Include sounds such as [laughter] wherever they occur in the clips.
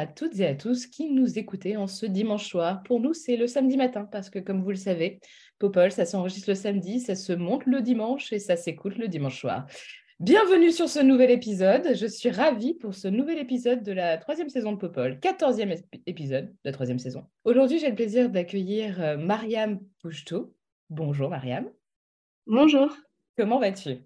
à toutes et à tous qui nous écoutez en ce dimanche soir. Pour nous, c'est le samedi matin parce que, comme vous le savez, Popol, ça s'enregistre le samedi, ça se monte le dimanche et ça s'écoute le dimanche soir. Bienvenue sur ce nouvel épisode. Je suis ravie pour ce nouvel épisode de la troisième saison de Popol, quatorzième ép- épisode de la troisième saison. Aujourd'hui, j'ai le plaisir d'accueillir euh, Mariam Pouchtou. Bonjour Mariam, Bonjour. comment vas-tu?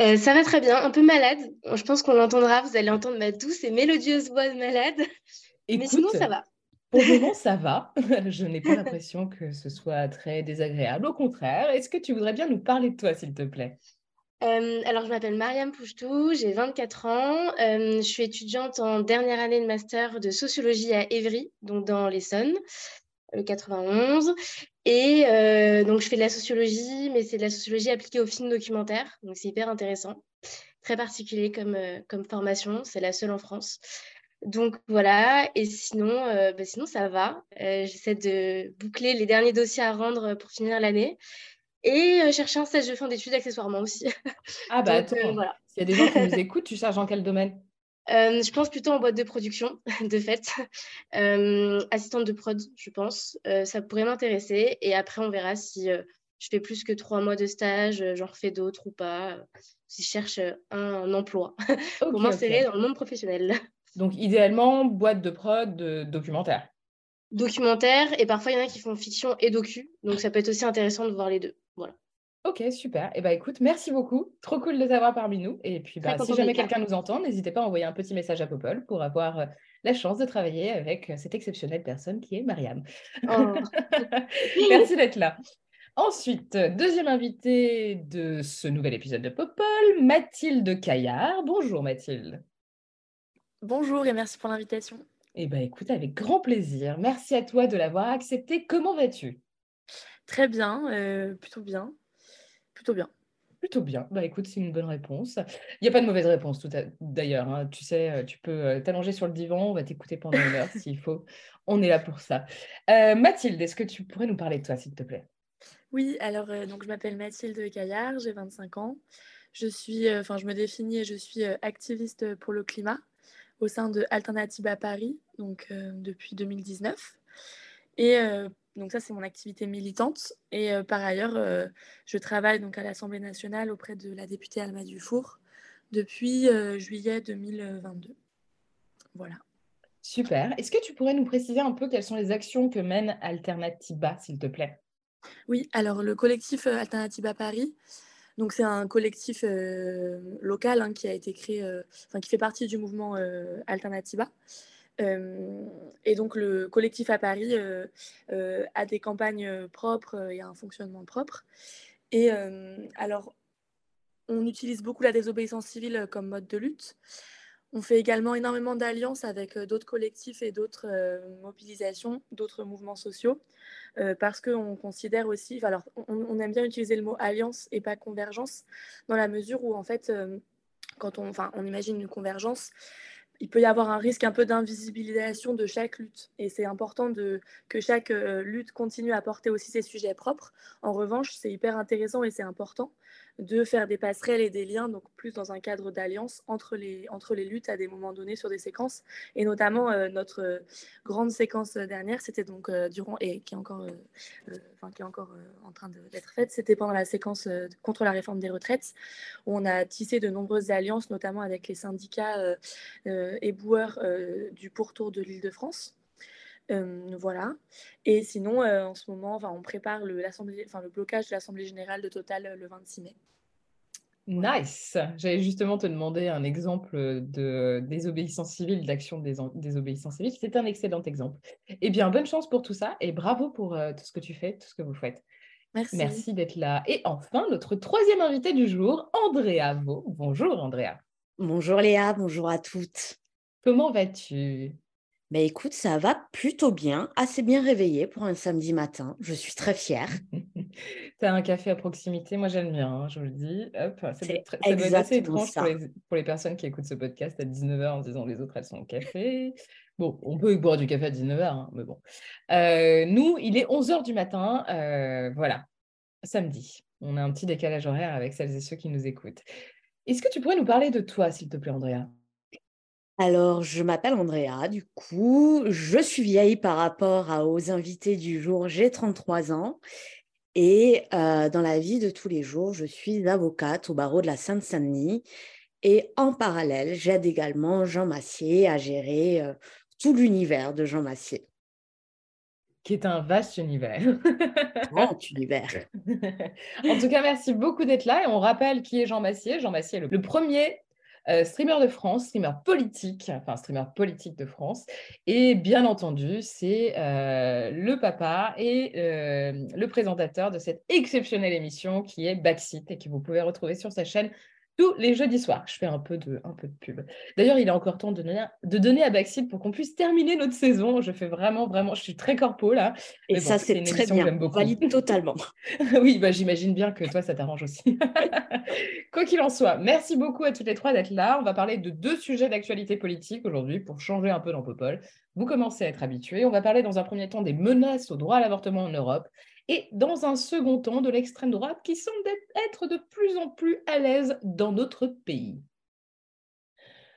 Euh, ça va très bien, un peu malade. Je pense qu'on l'entendra, vous allez entendre ma douce et mélodieuse voix de malade. [laughs] Mais sinon, ça va. Pour le moment, [laughs] ça va. [laughs] Je n'ai pas l'impression que ce soit très désagréable. Au contraire, est-ce que tu voudrais bien nous parler de toi, s'il te plaît? Euh, alors, je m'appelle Mariam Pouchtou, j'ai 24 ans. Euh, je suis étudiante en dernière année de master de sociologie à Évry, donc dans l'Essonne, le 91. Et euh, donc, je fais de la sociologie, mais c'est de la sociologie appliquée au film documentaire. Donc, c'est hyper intéressant. Très particulier comme, euh, comme formation. C'est la seule en France. Donc voilà, et sinon, euh, bah, sinon ça va. J'essaie de boucler les derniers dossiers à rendre pour finir l'année et chercher un stage de fin d'études accessoirement aussi. Ah [laughs] bah Donc, attends, voilà. s'il y a des gens qui nous écoutent, tu cherches dans quel domaine? Euh, je pense plutôt en boîte de production, [laughs] de fait. Euh, assistante de prod, je pense. Euh, ça pourrait m'intéresser. Et après, on verra si je fais plus que trois mois de stage, j'en refais d'autres ou pas. Si je cherche un, emploi [laughs] pour m'insérer dans le monde professionnel. Donc idéalement, boîte de prod, documentaire. Documentaire, et parfois, il y en a qui font fiction et docu. Donc, ça peut être aussi intéressant de voir les deux. Voilà. Ok, super. Et bah écoute, merci beaucoup. Trop cool de t'avoir parmi nous. Et puis bah, si jamais quelqu'un nous entend, n'hésitez pas à envoyer un petit message à Popol pour avoir euh, la chance de travailler avec euh, cette exceptionnelle personne qui est Mariam. Oh. [laughs] Merci d'être là. Ensuite, deuxième invitée de ce nouvel épisode de Popol, Mathilde Caillard. Bonjour Mathilde. Bonjour et merci pour l'invitation. Eh bien, écoute, avec grand plaisir. Merci à toi de l'avoir accepté. Comment vas-tu? Très bien, euh, plutôt bien. Plutôt bien. Plutôt bien. Bah écoute, c'est une bonne réponse. Il n'y a pas de mauvaise réponse tout à- d'ailleurs. hein. Tu sais, euh, tu peux euh, t'allonger sur le divan, on va t'écouter pendant une heure [laughs] s'il faut. On est là pour ça. Euh, Mathilde, est-ce que tu pourrais nous parler de toi, s'il te plaît? Oui, alors euh, donc je m'appelle Mathilde Caillard, j'ai 25 ans. Je suis, euh, enfin je me définis et je suis euh, activiste pour le climat au sein de Alternative à Paris, donc euh, depuis 2019. Et euh, donc ça c'est mon activité militante. Et euh, par ailleurs, euh, je travaille donc à l'Assemblée nationale auprès de la députée Alma Dufour depuis euh, juillet 2022. Voilà. Super. Est-ce que tu pourrais nous préciser un peu quelles sont les actions que mène Alternativa, s'il te plaît? Oui, alors le collectif Alternative à Paris, donc c'est un collectif local hein, qui a été créé, enfin qui fait partie du mouvement Alternativa. Euh, et donc le collectif à Paris euh, euh, a des campagnes euh, propres et un fonctionnement propre. Et euh, alors, on utilise beaucoup la désobéissance civile comme mode de lutte. On fait également énormément d'alliances avec euh, d'autres collectifs et d'autres euh, mobilisations, d'autres mouvements sociaux euh, parce qu'on considère aussi, alors on, aime bien utiliser le mot alliance et pas convergence, dans la mesure où en fait, euh, quand on, on imagine une convergence, il peut y avoir un risque un peu d'invisibilisation de chaque lutte. Et c'est important que chaque euh, lutte continue à porter aussi ses sujets propres. En revanche, c'est hyper intéressant et c'est important de faire des passerelles et des liens, donc plus dans un cadre d'alliance entre les, entre les luttes à des moments donnés sur des séquences. Et notamment, euh, notre euh, grande séquence dernière, c'était donc euh, durant, et qui est encore, qui est encore en train de- d'être faite, c'était pendant la séquence contre la réforme des retraites, où on a tissé de nombreuses alliances, notamment avec les syndicats éboueurs du pourtour de l'Île-de-France. Euh, voilà. Et sinon, euh, en ce moment, enfin, on prépare le, l'assemblée- enfin, le blocage de l'Assemblée générale de Total euh, le 26 mai. Nice. J'allais justement te demander un exemple de désobéissance civile, d'action de désen- désobéissance civile. C'est un excellent exemple. Eh bien, bonne chance pour tout ça et bravo pour euh, tout ce que tu fais, tout ce que vous faites. Merci. Merci d'être là. Et enfin, notre troisième invité du jour, Andrea Vaux. Bonjour Andrea. Bonjour Léa, bonjour à toutes. Comment vas-tu? Bah, écoute, ça va plutôt bien, assez bien réveillé pour un samedi matin. Je suis très fière. [laughs] tu as un café à proximité, moi j'aime bien, hein, je vous le dis. C'est assez étrange pour les, pour les, personnes qui écoutent ce podcast à 19h en disant les autres elles sont au café. Bon, on peut boire du café à 19h, hein, mais bon. Euh, nous, il est 11h du matin, euh, voilà, samedi. On a un petit décalage horaire avec celles et ceux qui nous écoutent. Est-ce que tu pourrais nous parler de toi, s'il te plaît, Andrea? Alors, je m'appelle Andrea, du coup, je suis vieille par rapport aux invités du jour, j'ai 33 ans. Et euh, dans la vie de tous les jours, je suis avocate au barreau de la Seine-Saint-Denis. Et en parallèle, j'aide également Jean Massier à gérer euh, tout l'univers de Jean Massier. Qui est un vaste univers. Grand [laughs] univers. en tout cas, merci beaucoup d'être là. Et on rappelle qui est Jean Massier. Jean Massier, le premier euh, streamer de France, streamer politique, enfin streamer politique de France. Et bien entendu, c'est euh, le papa et euh, le présentateur de cette exceptionnelle émission qui est Backseat et que vous pouvez retrouver sur sa chaîne tous les jeudis soirs. Je fais un peu de, un peu de pub. D'ailleurs, il est encore temps de donner, de donner à Backseat pour qu'on puisse terminer notre saison. Je fais vraiment, vraiment, je suis très corpo là. Et ça, c'est très bien. J'aime beaucoup. Valide totalement. [laughs] oui, bah, j'imagine bien que toi, ça t'arrange aussi. [laughs] Quoi qu'il en soit, merci beaucoup à toutes les trois d'être là. On va parler de deux sujets d'actualité politique aujourd'hui pour changer un peu dans Popol. Vous commencez à être habitués. On va parler dans un premier temps des menaces au droit à l'avortement en Europe et dans un second temps de l'extrême droite qui semble être de plus en plus à l'aise dans notre pays.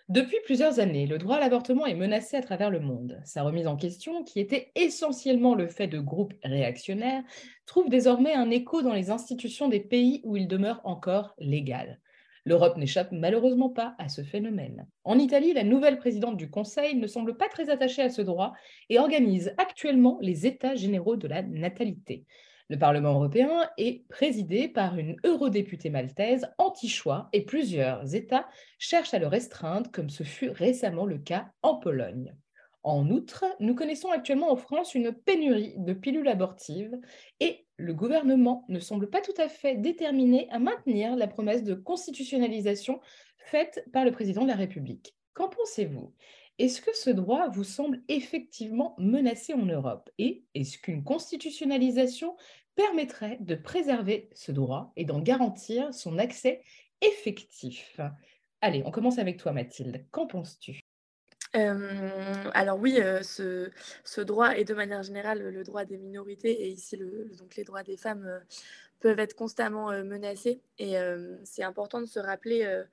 Depuis plusieurs années, le droit à l'avortement est menacé à travers le monde. Sa remise en question, qui était essentiellement le fait de groupes réactionnaires, trouve désormais un écho dans les institutions des pays où il demeure encore légal. L'Europe n'échappe malheureusement pas à ce phénomène. En Italie, la nouvelle présidente du Conseil ne semble pas très attachée à ce droit et organise actuellement les États généraux de la natalité. Le Parlement européen est présidé par une eurodéputée maltaise anti-choix et plusieurs États cherchent à le restreindre, comme ce fut récemment le cas en Pologne. En outre, nous connaissons actuellement en France une pénurie de pilules abortives et le gouvernement ne semble pas tout à fait déterminé à maintenir la promesse de constitutionnalisation faite par le président de la République. Qu'en pensez-vous? Est-ce que ce droit vous semble effectivement menacé en Europe? Et est-ce qu'une constitutionnalisation permettrait de préserver ce droit et d'en garantir son accès effectif? Allez, on commence avec toi Mathilde. Qu'en penses-tu? Alors oui, ce, droit et de manière générale le droit des minorités et ici donc les droits des femmes peuvent être constamment menacés et c'est important de se rappeler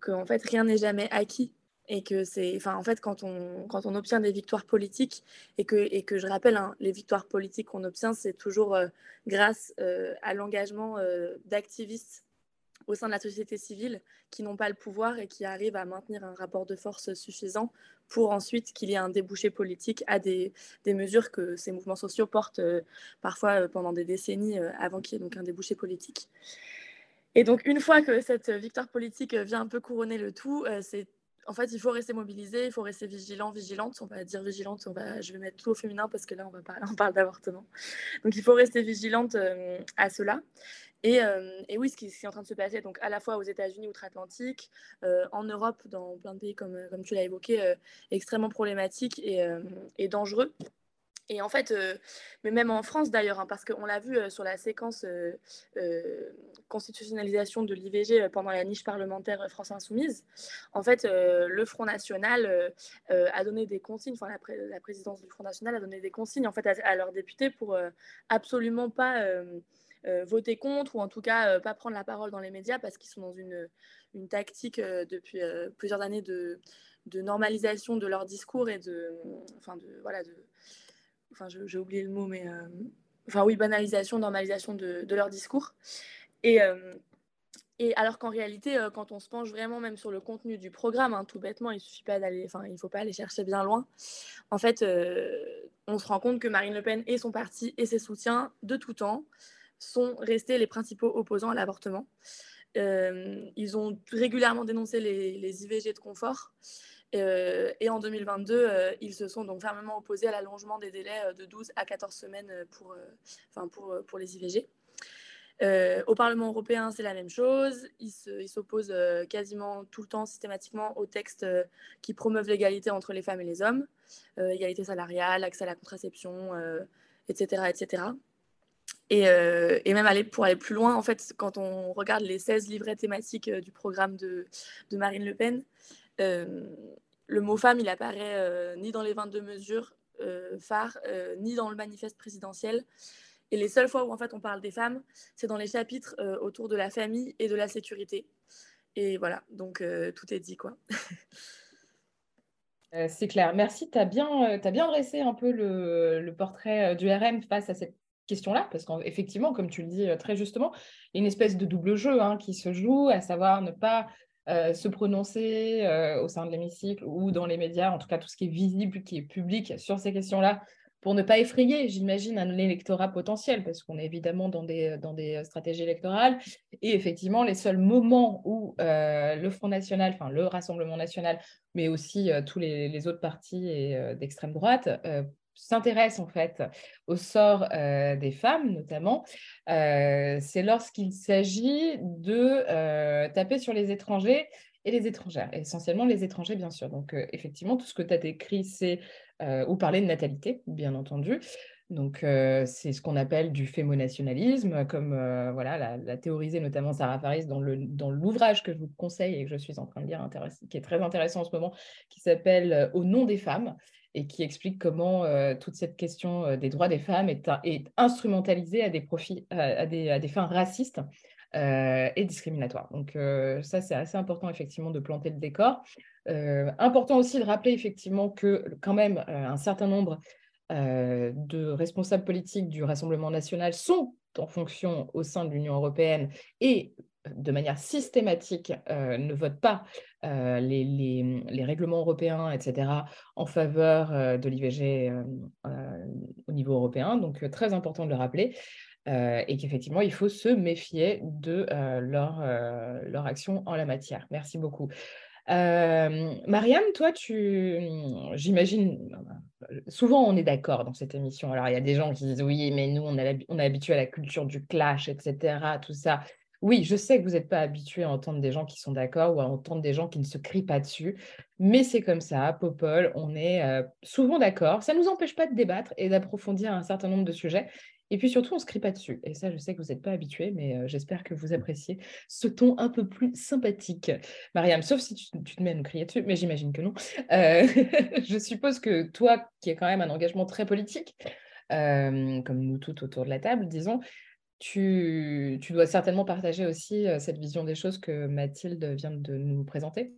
qu'en fait rien n'est jamais acquis et que c'est en fait quand on quand on obtient des victoires politiques et que et que je rappelle hein, les victoires politiques qu'on obtient c'est toujours grâce à l'engagement d'activistes au sein de la société civile qui n'ont pas le pouvoir et qui arrivent à maintenir un rapport de force suffisant pour ensuite qu'il y ait un débouché politique à des, des mesures que ces mouvements sociaux portent euh, parfois euh, pendant des décennies euh, avant qu'il y ait donc un débouché politique. Et donc une fois que cette victoire politique vient un peu couronner le tout, c'est en fait, il faut rester mobilisé, il faut rester vigilant, vigilante. On va dire vigilante, on va, je vais mettre tout au féminin parce que là, on, va parler, [laughs] parle d'avortement. Donc, il faut rester vigilante à cela. Euh, et, oui, ce qui, est en train de se passer, donc à la fois aux États-Unis outre-Atlantique, euh, en Europe, dans plein de pays comme, euh, comme tu l'as évoqué, extrêmement problématique et, dangereux. Et en fait, mais même en France d'ailleurs, hein, parce qu'on l'a vu sur la séquence constitutionnalisation de l'IVG pendant la niche parlementaire France Insoumise, en fait, le Front National a donné des consignes, enfin la, présidence du Front National a donné des consignes en fait à, leurs députés pour absolument pas euh, voter contre ou en tout cas euh, pas prendre la parole dans les médias parce qu'ils sont dans une, une tactique euh, depuis plusieurs années de, de, normalisation de leur discours et de, enfin de, voilà, de, enfin j'ai oublié le mot, mais enfin oui, banalisation, normalisation de, de leur discours. Et, et alors qu'en réalité, quand on se penche vraiment même sur le contenu du programme, hein, tout bêtement, il suffit pas d'aller, enfin, il faut pas aller chercher bien loin. En fait, on se rend compte que Marine Le Pen et son parti et ses soutiens de tout temps sont restés les principaux opposants à l'avortement. Euh, ils ont régulièrement dénoncé les, IVG de confort, et en 2022, ils se sont donc fermement opposés à l'allongement des délais de 12 à 14 semaines pour, enfin pour, pour les IVG. Euh, au Parlement européen, c'est la même chose. Ils s'opposent euh, quasiment tout le temps, systématiquement, aux textes euh, qui promeuvent l'égalité entre les femmes et les hommes, égalité salariale, accès à la contraception, etc., etc. Et, et, même aller, pour aller plus loin, en fait, quand on regarde les 16 livrets thématiques du programme de, Marine Le Pen, le mot femme, il apparaît ni dans les 22 mesures phares, ni dans le manifeste présidentiel. Et les seules fois où en fait on parle des femmes, c'est dans les chapitres euh, autour de la famille et de la sécurité. Et voilà, donc euh, tout est dit quoi. Euh, c'est clair. Merci, tu as, bien, dressé un peu le, le, portrait du RM face à cette question-là, parce qu'effectivement, comme tu le dis très justement, il y a une espèce de double jeu hein, qui se joue, à savoir ne pas se prononcer au sein de l'hémicycle ou dans les médias, en tout cas tout ce qui est visible, qui est public sur ces questions-là, pour ne pas effrayer, j'imagine, un électorat potentiel, parce qu'on est évidemment dans des, dans des stratégies électorales. Et effectivement, les seuls moments où euh, le Front National, enfin le Rassemblement National, mais aussi euh, tous les, autres partis euh, d'extrême droite, s'intéressent en fait au sort des femmes, notamment, c'est lorsqu'il s'agit de taper sur les étrangers et les étrangères, essentiellement les étrangers, bien sûr. Donc, effectivement, tout ce que tu as décrit, c'est euh, ou parler de natalité, bien entendu. Donc, c'est ce qu'on appelle du fémonationalisme, comme voilà, l'a, théorisé notamment Sarah Faris dans, le, dans l'ouvrage que je vous conseille et que je suis en train de lire, qui est très intéressant en ce moment, qui s'appelle Au nom des femmes et qui explique comment toute cette question des droits des femmes est, instrumentalisée à des, profits, à, des, à des fins racistes et discriminatoires. Donc, ça, c'est assez important effectivement de planter le décor. Important aussi de rappeler effectivement que quand même un certain nombre euh, de responsables politiques du Rassemblement national sont en fonction au sein de l'Union européenne et de manière systématique ne votent pas les, les, règlements européens, etc., en faveur de l'IVG au niveau européen. Donc, très important de le rappeler. et qu'effectivement, il faut se méfier de leur action en la matière. Merci beaucoup. Euh, Mariam, toi, tu, j'imagine, souvent on est d'accord dans cette émission. Alors, il y a des gens qui disent oui, mais nous, on, on est habitué à la culture du clash, etc., tout ça. Oui, je sais que vous n'êtes pas habitué à entendre des gens qui sont d'accord ou à entendre des gens qui ne se crient pas dessus, mais c'est comme ça, Popol, on est euh, souvent d'accord. Ça ne nous empêche pas de débattre et d'approfondir un certain nombre de sujets. Et puis surtout, on ne se crie pas dessus. Et ça, je sais que vous n'êtes pas habitué, mais euh, j'espère que vous appréciez ce ton un peu plus sympathique. Mariam, sauf si tu, te mets à nous crier dessus, mais j'imagine que non. Euh, [laughs] je suppose que toi, qui as quand même un engagement très politique, euh, comme nous toutes autour de la table, disons, tu dois certainement partager aussi cette vision des choses que Mathilde vient de nous présenter.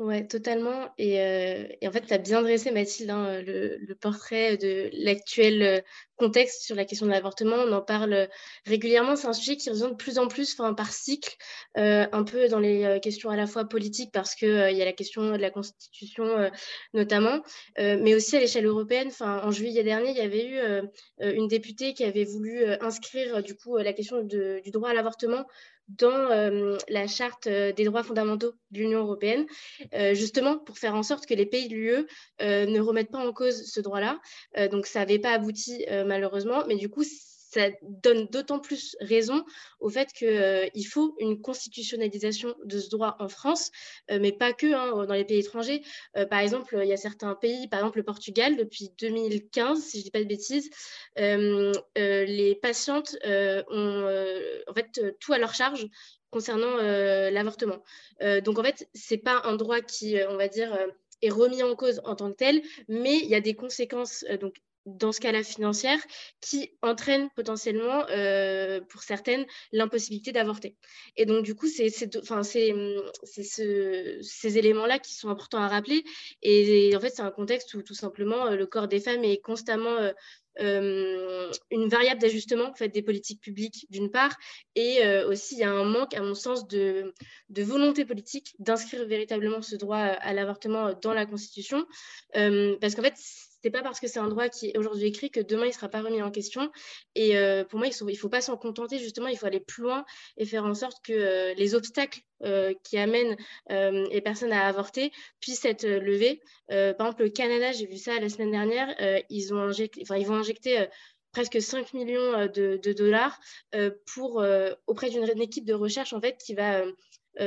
Ouais, totalement. Et, euh, et en fait, tu as bien dressé, Mathilde, hein, le, portrait de l'actuel euh, contexte sur la question de l'avortement. On en parle régulièrement. C'est un sujet qui revient de plus en plus enfin, par cycle, euh, un peu dans les questions à la fois politiques, parce qu'il il y a la question de la Constitution notamment, mais aussi à l'échelle européenne. En juillet dernier, il y avait eu une députée qui avait voulu inscrire du coup la question du droit à l'avortement dans la charte des droits fondamentaux de l'Union européenne, justement pour faire en sorte que les pays de l'UE ne remettent pas en cause ce droit-là. donc ça n'avait pas abouti malheureusement, mais du coup ça donne d'autant plus raison au fait qu'il euh, faut une constitutionnalisation de ce droit en France, euh, mais pas que hein, dans les pays étrangers. Euh, par exemple, il y a certains pays, par exemple le Portugal, depuis 2015, si je ne dis pas de bêtises, les patientes ont en fait tout à leur charge concernant l'avortement. donc en fait, c'est pas un droit qui, on va dire, est remis en cause en tant que tel, mais il y a des conséquences donc dans ce cas-là financière, qui entraîne potentiellement, euh, pour certaines, l'impossibilité d'avorter. Et donc, du coup, c'est ce, ces éléments-là qui sont importants à rappeler. Et, en fait, c'est un contexte où tout simplement euh, le corps des femmes est constamment euh, une variable d'ajustement en fait, des politiques publiques d'une part, et aussi il y a un manque, à mon sens, de, de volonté politique d'inscrire véritablement ce droit à l'avortement dans la Constitution, parce qu'en fait, n'est pas parce que c'est un droit qui est aujourd'hui écrit que demain il ne sera pas remis en question. Et euh, pour moi, il ne faut pas s'en contenter, justement, il faut aller plus loin et faire en sorte que euh, les obstacles qui amènent les personnes à avorter puissent être levés. par exemple, le Canada, j'ai vu ça la semaine dernière, ils, vont injecter presque 5 millions de, dollars auprès d'une équipe de recherche en fait, qui va euh,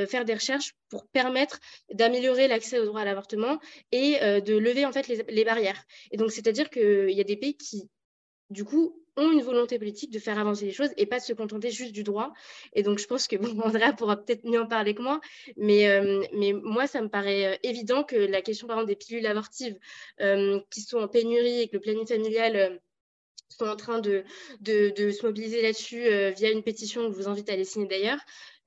faire des recherches pour permettre d'améliorer l'accès au droit à l'avortement et euh, de lever en fait les, barrières. Et donc, c'est-à-dire qu'il y a des pays qui, du coup, ont une volonté politique de faire avancer les choses et pas de se contenter juste du droit. Et donc, je pense que bon, [laughs] Andrea pourra peut-être mieux en parler que moi, mais, euh, mais moi, ça me paraît évident que la question, par exemple, des pilules abortives qui sont en pénurie et que le planning familial sont en train de, de, de se mobiliser là-dessus via une pétition que je vous invite à aller signer d'ailleurs,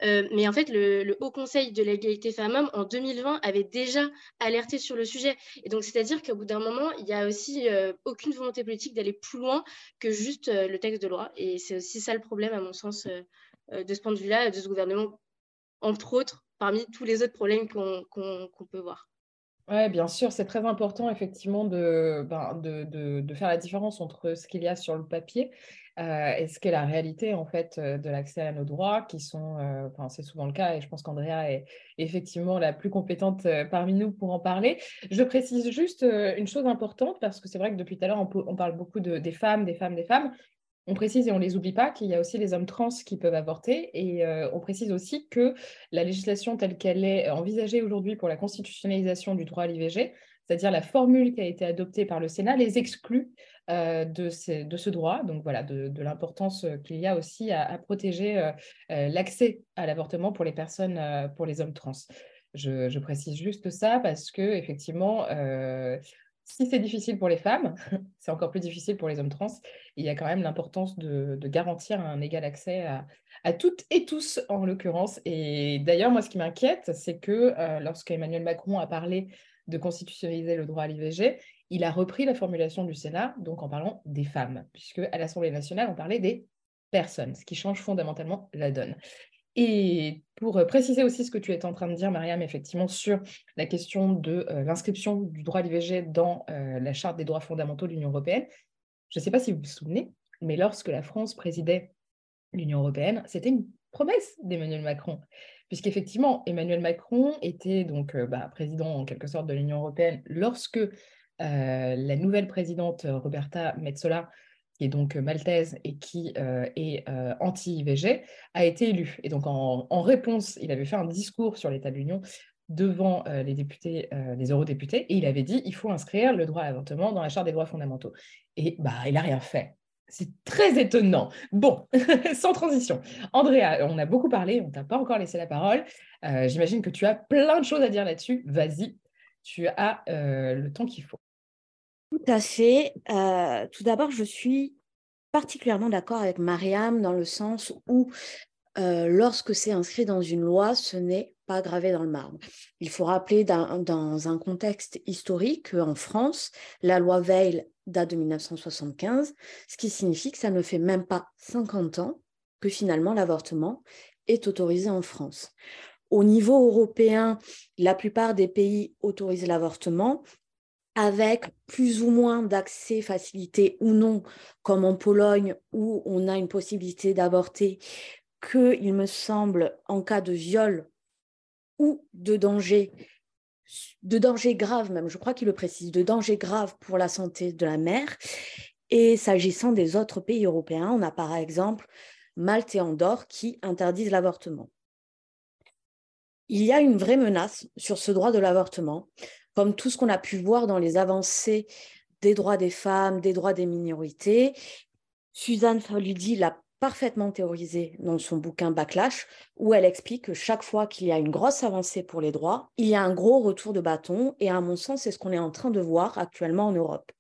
euh, mais en fait, le, Haut Conseil de l'égalité femmes-hommes, en 2020, avait déjà alerté sur le sujet. Et donc, c'est-à-dire qu'au bout d'un moment, il n'y a aussi euh, aucune volonté politique d'aller plus loin que juste euh, le texte de loi. Et c'est aussi ça le problème, à mon sens, de ce point de vue-là, de ce gouvernement, entre autres, parmi tous les autres problèmes qu'on peut voir. Oui, bien sûr, c'est très important effectivement de, ben, de, de, faire la différence entre ce qu'il y a sur le papier euh, et ce qu'est la réalité en fait euh, de l'accès à nos droits, qui sont, euh, enfin, c'est souvent le cas, et je pense qu'Andrea est effectivement la plus compétente parmi nous pour en parler. Je précise juste une chose importante parce que c'est vrai que depuis tout à l'heure on, on, parle beaucoup de, des femmes, des femmes, des femmes. On précise et on les oublie pas qu'il y a aussi les hommes trans qui peuvent avorter et euh, on précise aussi que la législation telle qu'elle est envisagée aujourd'hui pour la constitutionnalisation du droit à l'IVG, c'est-à-dire la formule qui a été adoptée par le Sénat, les exclut euh, de, ce droit. Donc voilà, de, l'importance qu'il y a aussi à, protéger euh, l'accès à l'avortement pour les personnes, pour les hommes trans. Je, je, précise juste ça parce que effectivement, si c'est difficile pour les femmes, [laughs] c'est encore plus difficile pour les hommes trans. Il y a quand même l'importance de, garantir un égal accès à, toutes et tous, en l'occurrence. Et d'ailleurs, moi, ce qui m'inquiète, c'est que euh, lorsque Emmanuel Macron a parlé de constitutionnaliser le droit à l'IVG, il a repris la formulation du Sénat, donc en parlant des femmes, puisque à l'Assemblée nationale, on parlait des personnes, ce qui change fondamentalement la donne. Et pour euh, préciser aussi ce que tu es en train de dire, Mariam, effectivement, sur la question de euh, l'inscription du droit à l'IVG dans euh, la Charte des droits fondamentaux de l'Union européenne, je ne sais pas si vous vous souvenez, mais lorsque la France présidait l'Union européenne, c'était une promesse d'Emmanuel Macron. Puisqu'effectivement, Emmanuel Macron était donc bah, président en quelque sorte de l'Union européenne lorsque la nouvelle présidente Roberta Metsola qui est donc maltaise et qui est anti-IVG, a été élu. Et donc, en, réponse, il avait fait un discours sur l'état de l'Union devant les députés, les eurodéputés, et il avait dit il faut inscrire le droit à l'avortement dans la Charte des droits fondamentaux. Et bah, il n'a rien fait. C'est très étonnant. Bon, [laughs] sans transition. Andrea, on a beaucoup parlé, on t'a pas encore laissé la parole. J'imagine que tu as plein de choses à dire là-dessus. Vas-y, tu as le temps qu'il faut. Tout à fait. Euh, tout d'abord, je suis particulièrement d'accord avec Mariam dans le sens où euh, lorsque c'est inscrit dans une loi, ce n'est pas gravé dans le marbre. Il faut rappeler dans un contexte historique qu'en France, la loi Veil date de 1975, ce qui signifie que ça ne fait même pas 50 ans que finalement l'avortement est autorisé en France. Au niveau européen, la plupart des pays autorisent l'avortement, avec plus ou moins d'accès facilité ou non, comme en Pologne où on a une possibilité d'avorter, que, il me semble, en cas de viol ou de danger, de danger grave même, je crois qu'il le précise, de danger grave pour la santé de la mère. Et s'agissant des autres pays européens, on a par exemple Malte et Andorre qui interdisent l'avortement. Il y a une vraie menace sur ce droit de l'avortement comme tout ce qu'on a pu voir dans les avancées des droits des femmes, des droits des minorités. Suzanne Faludi l'a parfaitement théorisé dans son bouquin Backlash, où elle explique que chaque fois qu'il y a une grosse avancée pour les droits, il y a un gros retour de bâton, et à mon sens, c'est ce qu'on est en train de voir actuellement en Europe.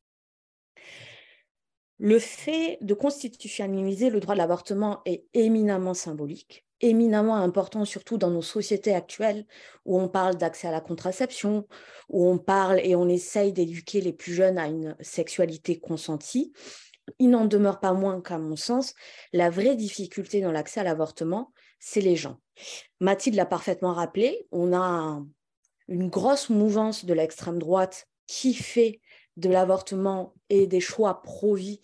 Le fait de constitutionnaliser le droit de l'avortement est éminemment symbolique éminemment important, surtout dans nos sociétés actuelles, où on parle d'accès à la contraception, où on parle et on essaye d'éduquer les plus jeunes à une sexualité consentie. Il n'en demeure pas moins qu'à mon sens, la vraie difficulté dans l'accès à l'avortement, c'est les gens. Mathilde l'a parfaitement rappelé, on a une grosse mouvance de l'extrême droite qui fait de l'avortement et des choix pro-vie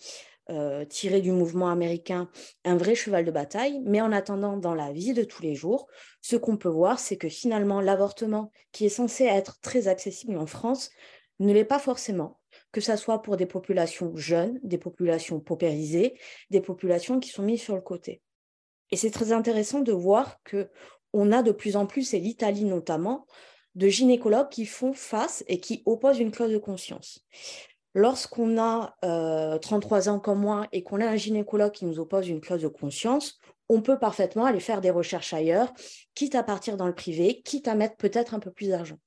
euh, tirés du mouvement américain un vrai cheval de bataille. Mais en attendant, dans la vie de tous les jours, ce qu'on peut voir, c'est que finalement, l'avortement, qui est censé être très accessible en France, ne l'est pas forcément, que ce soit pour des populations jeunes, des populations paupérisées, des populations qui sont mises sur le côté. Et c'est très intéressant de voir que on a de plus en plus, et l'Italie notamment, de gynécologues qui font face et qui opposent une clause de conscience. Lorsqu'on a 33 euh, ans comme moi et qu'on a un gynécologue qui nous oppose une clause de conscience, on peut parfaitement aller faire des recherches ailleurs, quitte à partir dans le privé, quitte à mettre peut-être un peu plus d'argent.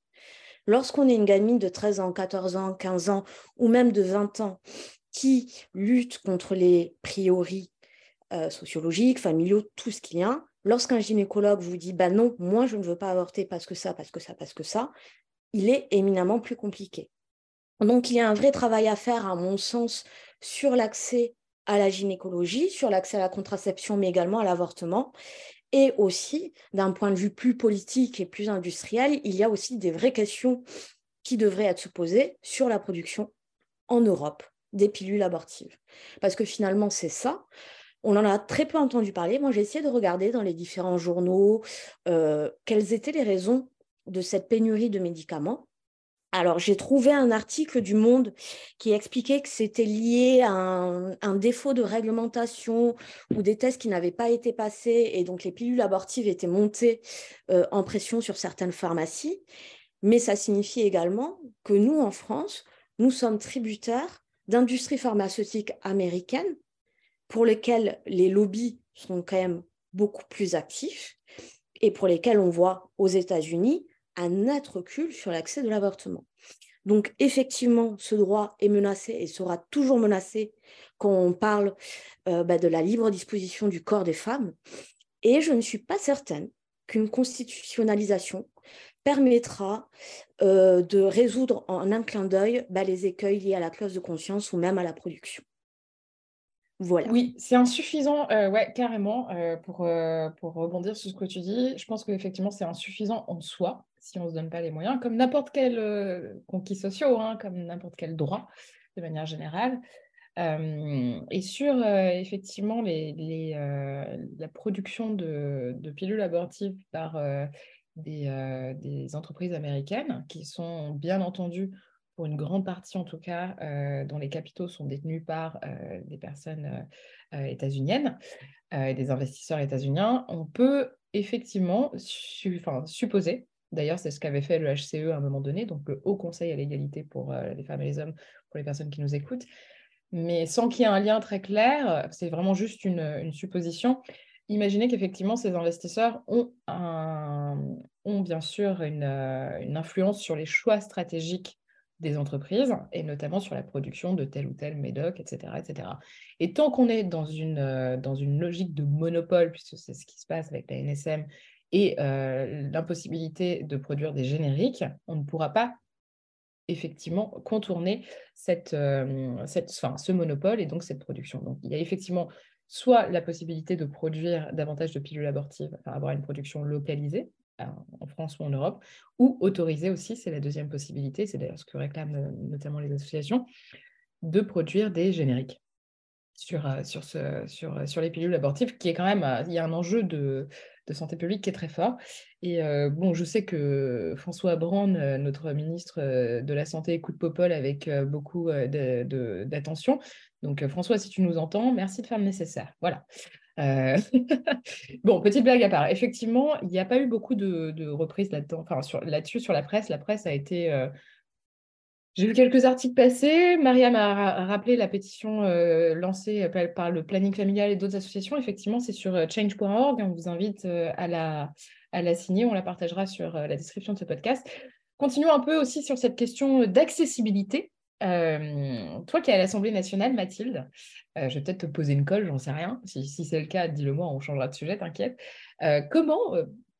Lorsqu'on est une gamine de 13 ans, 14 ans, 15 ans ou même de 20 ans qui lutte contre les priori euh, sociologiques, familiaux, tout ce qu'il y a, lorsqu'un gynécologue vous dit bah non, moi je ne veux pas avorter parce que ça, parce que ça, parce que ça, il est éminemment plus compliqué. Donc il y a un vrai travail à faire, à mon sens, sur l'accès à la gynécologie, sur l'accès à la contraception, mais également à l'avortement. Et aussi, d'un point de vue plus politique et plus industriel, il y a aussi des vraies questions qui devraient être poser sur la production en Europe des pilules abortives. Parce que finalement, c'est ça. On en a très peu entendu parler. Moi, j'ai essayé de regarder dans les différents journaux euh, quelles étaient les raisons de cette pénurie de médicaments. Alors, j'ai trouvé un article du Monde qui expliquait que c'était lié à un, défaut de réglementation ou des tests qui n'avaient pas été passés et donc les pilules abortives étaient montées euh, en pression sur certaines pharmacies. Mais ça signifie également que nous, en France, nous sommes tributaires d'industries pharmaceutiques américaines pour lesquels les lobbies sont quand même beaucoup plus actifs et pour lesquels on voit aux États-Unis un net recul sur l'accès de l'avortement. Donc effectivement, ce droit est menacé et sera toujours menacé quand on parle euh, bah, de la libre disposition du corps des femmes. Et je ne suis pas certaine qu'une constitutionnalisation permettra euh, de résoudre en un clin d'œil bah, les écueils liés à la clause de conscience ou même à la production. Oui, c'est insuffisant, euh, ouais, carrément, pour, pour rebondir sur ce que tu dis. Je pense qu'effectivement, c'est insuffisant en soi, si on ne se donne pas les moyens, comme n'importe quel conquis sociaux, hein, comme n'importe quel droit, de manière générale. et sur, effectivement, les, les la production de, de, pilules abortives par des, des entreprises américaines, qui sont bien entendu pour une grande partie en tout cas, euh, dont les capitaux sont détenus par euh, des personnes euh, états-uniennes, des investisseurs états-uniens, on peut effectivement supposer, d'ailleurs c'est ce qu'avait fait le HCE à un moment donné, donc le Haut Conseil à l'égalité pour les femmes et les hommes, pour les personnes qui nous écoutent, mais sans qu'il y ait un lien très clair, c'est vraiment juste une, supposition. Imaginez qu'effectivement, ces investisseurs ont, bien sûr une, une, influence sur les choix stratégiques des entreprises, et notamment sur la production de tel ou tel médoc, etc. etc. Et tant qu'on est euh, dans une logique de monopole, puisque c'est ce qui se passe avec la NSM, et euh, l'impossibilité de produire des génériques, on ne pourra pas effectivement contourner cette, euh, cette, enfin, ce monopole et donc cette production. Donc il y a effectivement soit la possibilité de produire davantage de pilules abortives, enfin, avoir une production localisée, en France ou en Europe, ou autoriser aussi, c'est la deuxième possibilité, c'est d'ailleurs ce que réclament euh, notamment les associations, de produire des génériques sur, euh, sur, ce, sur, euh, sur les pilules abortives, qui est quand même, il y a un enjeu de, de santé publique qui est très fort. Et bon, je sais que François Brand, notre ministre de la Santé, écoute Popol avec beaucoup d'attention. Donc François, si tu nous entends, merci de faire le nécessaire. Voilà. Euh, [laughs] bon, petite blague à part. Effectivement, il n'y a pas eu beaucoup de, reprises là-dedans. Enfin, là-dessus, sur la presse, la presse a été. Euh, j'ai vu quelques articles passer. Mariam a, rappelé la pétition euh, lancée par, le planning familial et d'autres associations. Effectivement, c'est sur change.org. On vous invite à la, signer. On la partagera sur la description de ce podcast. Continuons un peu aussi sur cette question d'accessibilité toi qui es à l'Assemblée nationale, Mathilde, je vais peut-être te poser une colle, j'en sais rien. Si, c'est le cas, dis-le-moi, on changera de sujet, t'inquiète. comment,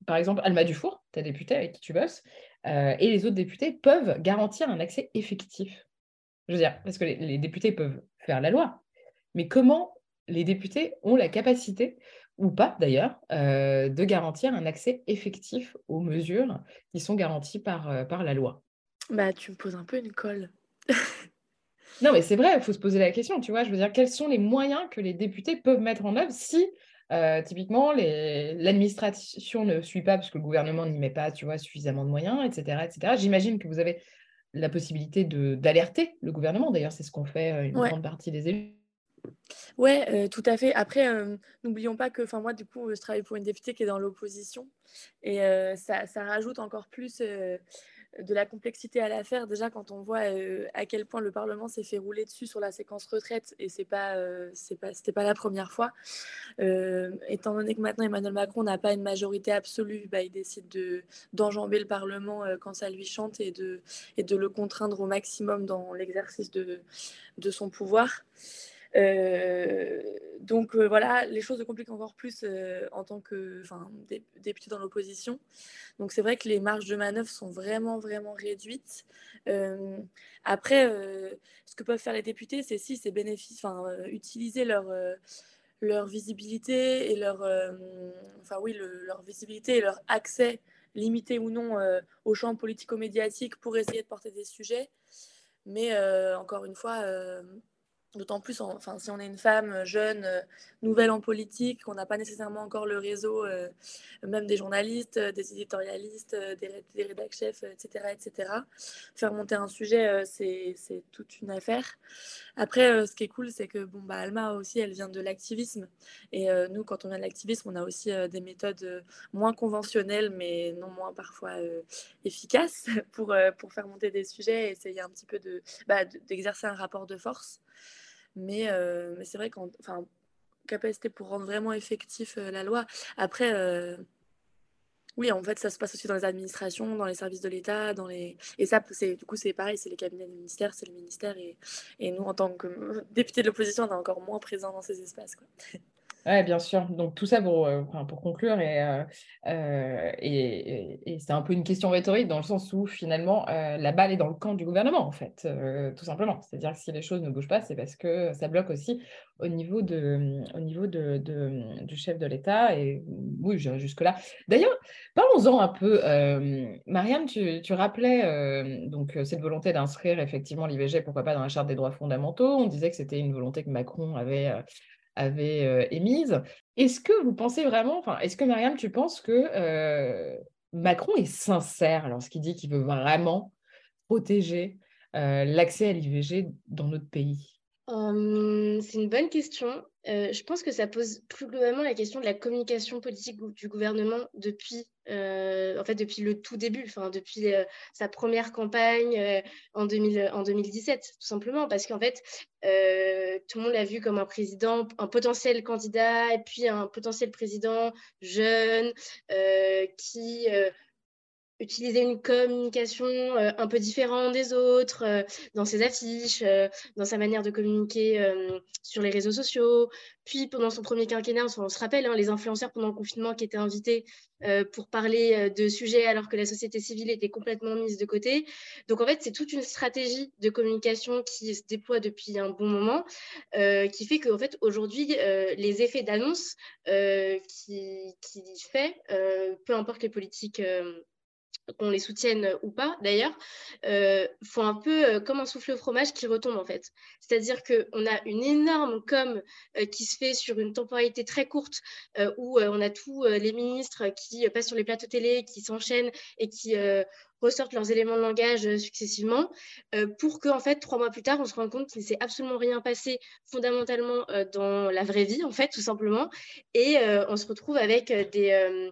par exemple, Alma Dufour, ta députée avec qui tu bosses, et les autres députés peuvent garantir un accès effectif Je veux dire, parce que les, députés peuvent faire la loi, mais comment les députés ont la capacité, ou pas d'ailleurs, de garantir un accès effectif aux mesures qui sont garanties par, par la loi? Bah, Tu me poses un peu une colle. Non, mais c'est vrai, il faut se poser la question, tu vois. Je veux dire, quels sont les moyens que les députés peuvent mettre en œuvre si, euh, typiquement, l'administration ne suit pas parce que le gouvernement n'y met pas, tu vois, suffisamment de moyens, etc., etc. J'imagine que vous avez la possibilité d'alerter le gouvernement. D'ailleurs, c'est ce qu'on fait euh, une grande partie des élus. Ouais, euh, tout à fait. Après, n'oublions pas que, enfin moi, du coup, je travaille pour une députée qui est dans l'opposition, et ça, ça, rajoute encore plus de la complexité à l'affaire. Déjà, quand on voit euh, à quel point le Parlement s'est fait rouler dessus sur la séquence retraite, et c'est pas, euh, pas, pas la première fois. Euh, étant donné que maintenant Emmanuel Macron n'a pas une majorité absolue, bah, il décide de d'enjamber le Parlement quand ça lui chante et de et de le contraindre au maximum dans l'exercice de de son pouvoir. Euh, donc euh, voilà, les choses se compliquent encore plus euh, en tant que député dans l'opposition. Donc c'est vrai que les marges de manœuvre sont vraiment, vraiment réduites. après, ce que peuvent faire les députés, c'est si c'est utiliser leur visibilité et leur, oui, leur visibilité et leur accès limité ou non au champ politico-médiatique pour essayer de porter des sujets. Mais encore une fois, D'autant plus, enfin, si on est une femme euh, jeune, euh, nouvelle en politique, qu'on n'a pas nécessairement encore le réseau, euh, même des journalistes, des éditorialistes, des, des rédac chefs, etc., etc. Faire monter un sujet, c'est toute une affaire. Après, ce qui est cool, c'est que bon, bah, Alma aussi, elle vient de l'activisme. Et nous, quand on vient de l'activisme, on a aussi des méthodes moins conventionnelles, mais non moins parfois efficaces [laughs] pour, pour faire monter des sujets et essayer un petit peu bah, d'exercer de, un rapport de force. Mais, euh, mais c'est vrai qu'en capacité pour rendre vraiment effectif euh, la loi. Après, euh, oui, en fait, ça se passe aussi dans les administrations, dans les services de l'État, dans les et ça, c'est du coup, c'est pareil, c'est les cabinets du ministère, c'est le ministère et, et nous, en tant que députés de l'opposition, on est encore moins présents dans ces espaces. Quoi. Oui, bien sûr. Donc tout ça pour, euh, pour conclure, euh, euh, et, et, c'est un peu une question rhétorique dans le sens où finalement la balle est dans le camp du gouvernement, en fait, tout simplement. C'est-à-dire que si les choses ne bougent pas, c'est parce que ça bloque aussi au niveau, de, au niveau de, du chef de l'État. Et oui, jusque-là. D'ailleurs, parlons-en un peu. Marianne, tu, tu rappelais donc, cette volonté d'inscrire effectivement l'IVG, pourquoi pas dans la Charte des droits fondamentaux. On disait que c'était une volonté que Macron avait avait euh, émise. Est-ce que vous pensez vraiment, enfin, est-ce que Mariam, tu penses que euh, Macron est sincère lorsqu'il dit qu'il veut vraiment protéger euh, l'accès à l'IVG dans notre pays? C'est une bonne question. je pense que ça pose plus globalement la question de la communication politique du gouvernement depuis en fait, depuis le tout début, enfin, depuis euh, sa première campagne euh, en, 2000, en 2017, tout simplement, parce qu'en fait, tout le monde l'a vu comme un président, un potentiel candidat, et puis un potentiel président jeune qui utiliser une communication euh, un peu différente des autres euh, dans ses affiches, euh, dans sa manière de communiquer sur les réseaux sociaux. Puis pendant son premier quinquennat, on, se rappelle, hein, les influenceurs pendant le confinement qui étaient invités pour parler de sujets alors que la société civile était complètement mise de côté. Donc en fait, c'est toute une stratégie de communication qui se déploie depuis un bon moment, qui fait qu'en fait, aujourd'hui, les effets d'annonce qui, qui fait, peu importe les politiques qu'on les soutienne ou pas d'ailleurs, euh, font un peu euh, comme un souffle au fromage qui retombe en fait. C'est-à-dire qu'on a une énorme com euh, qui se fait sur une temporalité très courte où on a tous les ministres qui passent sur les plateaux télé, qui s'enchaînent et qui ressortent leurs éléments de langage successivement pour qu'en fait, trois mois plus tard, on se rende compte qu'il ne s'est absolument rien passé fondamentalement dans la vraie vie, en fait, tout simplement. Et on se retrouve avec des,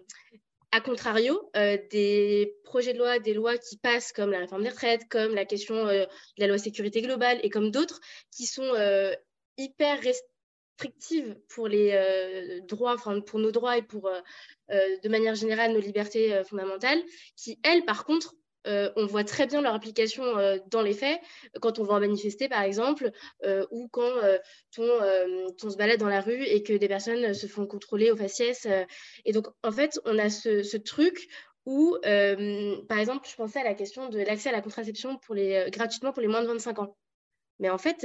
a contrario, euh, des projets de loi, des lois qui passent comme la réforme des retraites, comme la question euh, de la loi sécurité globale et comme d'autres qui sont euh, hyper restrictives pour les droits, enfin pour nos droits et pour de manière générale nos libertés fondamentales, qui elles par contre euh, on voit très bien leur application euh, dans les faits, quand on va en manifester par exemple, euh, ou quand on, se balade dans la rue et que des personnes se font contrôler au faciès. et donc en fait, on a ce, truc où, par exemple, je pensais à la question de l'accès à la contraception pour les, gratuitement pour les moins de 25 ans. Mais en fait,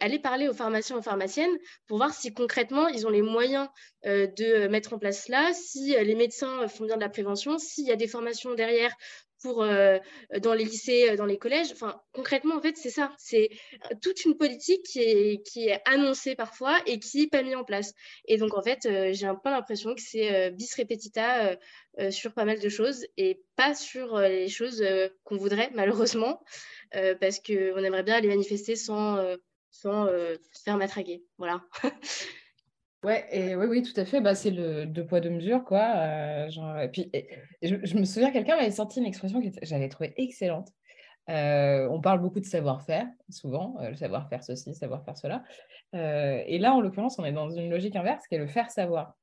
allez parler aux pharmaciens aux pharmaciennes pour voir si concrètement ils ont les moyens de mettre en place cela, si les médecins font bien de la prévention, s'il y a des formations derrière pour, dans les lycées, dans les collèges. Enfin, concrètement, en fait, c'est ça. C'est toute une politique qui est, qui est annoncée parfois et qui n'est pas mise en place. Et donc, en fait, j'ai un peu l'impression que c'est bis repetita sur pas mal de choses et pas sur les choses qu'on voudrait, malheureusement, parce qu'on aimerait bien aller manifester sans, sans se faire matraquer. Voilà. [laughs] Ouais, et oui, oui, tout à fait. Bah, c'est le deux poids, deux mesures, quoi. Euh, et puis, je, me souviens, quelqu'un m'avait sorti une expression que j'avais trouvée excellente. Euh, on parle beaucoup de savoir-faire, souvent, euh, le savoir-faire ceci, savoir-faire cela. et là, en l'occurrence, on est dans une logique inverse qui est le faire savoir.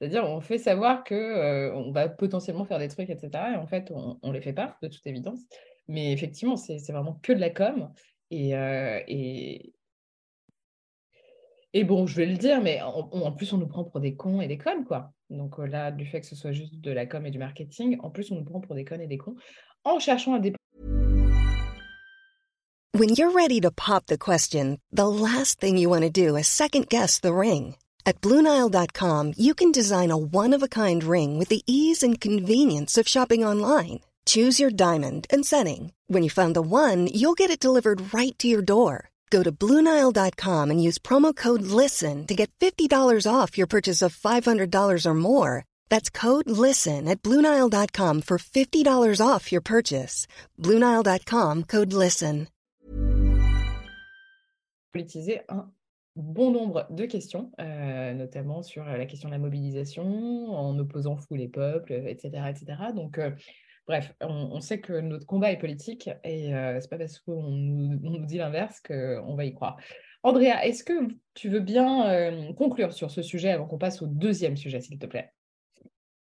C'est-à-dire, on fait savoir que on va potentiellement faire des trucs, etc. Et en fait, on ne les fait pas, de toute évidence. Mais effectivement, c'est vraiment que de la com. Et, et bon, je vais le dire, mais en, plus, on nous prend pour des cons et des connes, quoi. Donc euh, là, du fait que ce soit juste de la com et du marketing, en plus, on nous prend pour des connes et des cons en cherchant à des... When you're ready to pop the question, the last thing you want to do is second guess the ring. At BlueNile.com, you can design a one-of-a-kind ring with the ease and convenience of shopping online. Choose your diamond and setting. When you find the one, you'll get it delivered right to your door. Go to Bluenile.com and use promo code LISTEN to get $50 off your purchase of $500 or more. That's code LISTEN at Bluenile.com for $50 off your purchase. Bluenile.com code LISTEN. Politiser un bon nombre de questions, euh, notamment sur la question de la mobilisation, en opposant fou les peuples, etc. etc. Donc, euh, Bref, on, sait que notre combat est politique et euh, c'est pas parce qu'on nous, dit l'inverse qu'on va y croire. Andrea, est-ce que tu veux bien euh, conclure sur ce sujet avant qu'on passe au deuxième sujet, s'il te plaît?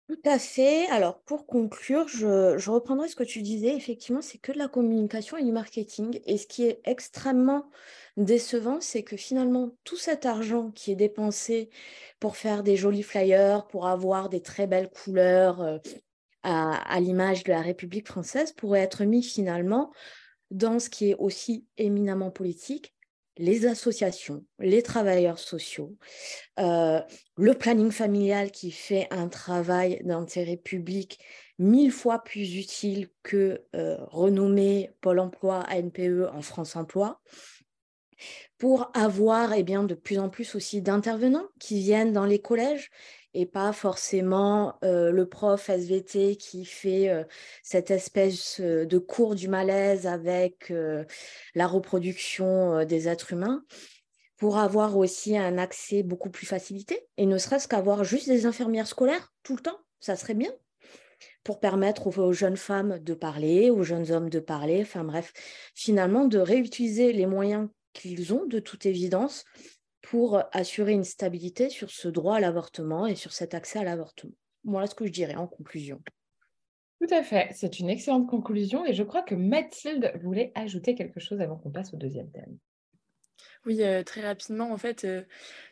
Tout à fait. Alors, pour conclure, je, reprendrai ce que tu disais. Effectivement, c'est que de la communication et du marketing. Et ce qui est extrêmement décevant, c'est que finalement, tout cet argent qui est dépensé pour faire des jolis flyers, pour avoir des très belles couleurs, euh, à, l'image de la République française pourrait être mis finalement dans ce qui est aussi éminemment politique, les associations, les travailleurs sociaux, euh, le planning familial qui fait un travail d'intérêt public mille fois plus utile que euh, renommer Pôle emploi ANPE en France Emploi, pour avoir eh bien, de plus en plus aussi d'intervenants qui viennent dans les collèges et pas forcément le prof SVT qui fait cette espèce de cours du malaise avec la reproduction des êtres humains, pour avoir aussi un accès beaucoup plus facilité, et ne serait-ce qu'avoir juste des infirmières scolaires tout le temps, ça serait bien, pour permettre aux, aux jeunes femmes de parler, aux jeunes hommes de parler, enfin bref, finalement de réutiliser les moyens qu'ils ont de toute évidence pour assurer une stabilité sur ce droit à l'avortement et sur cet accès à l'avortement. Voilà ce que je dirais en conclusion. Tout à fait, c'est une excellente conclusion et je crois que Mathilde voulait ajouter quelque chose avant qu'on passe au deuxième thème. Oui, très rapidement, en fait,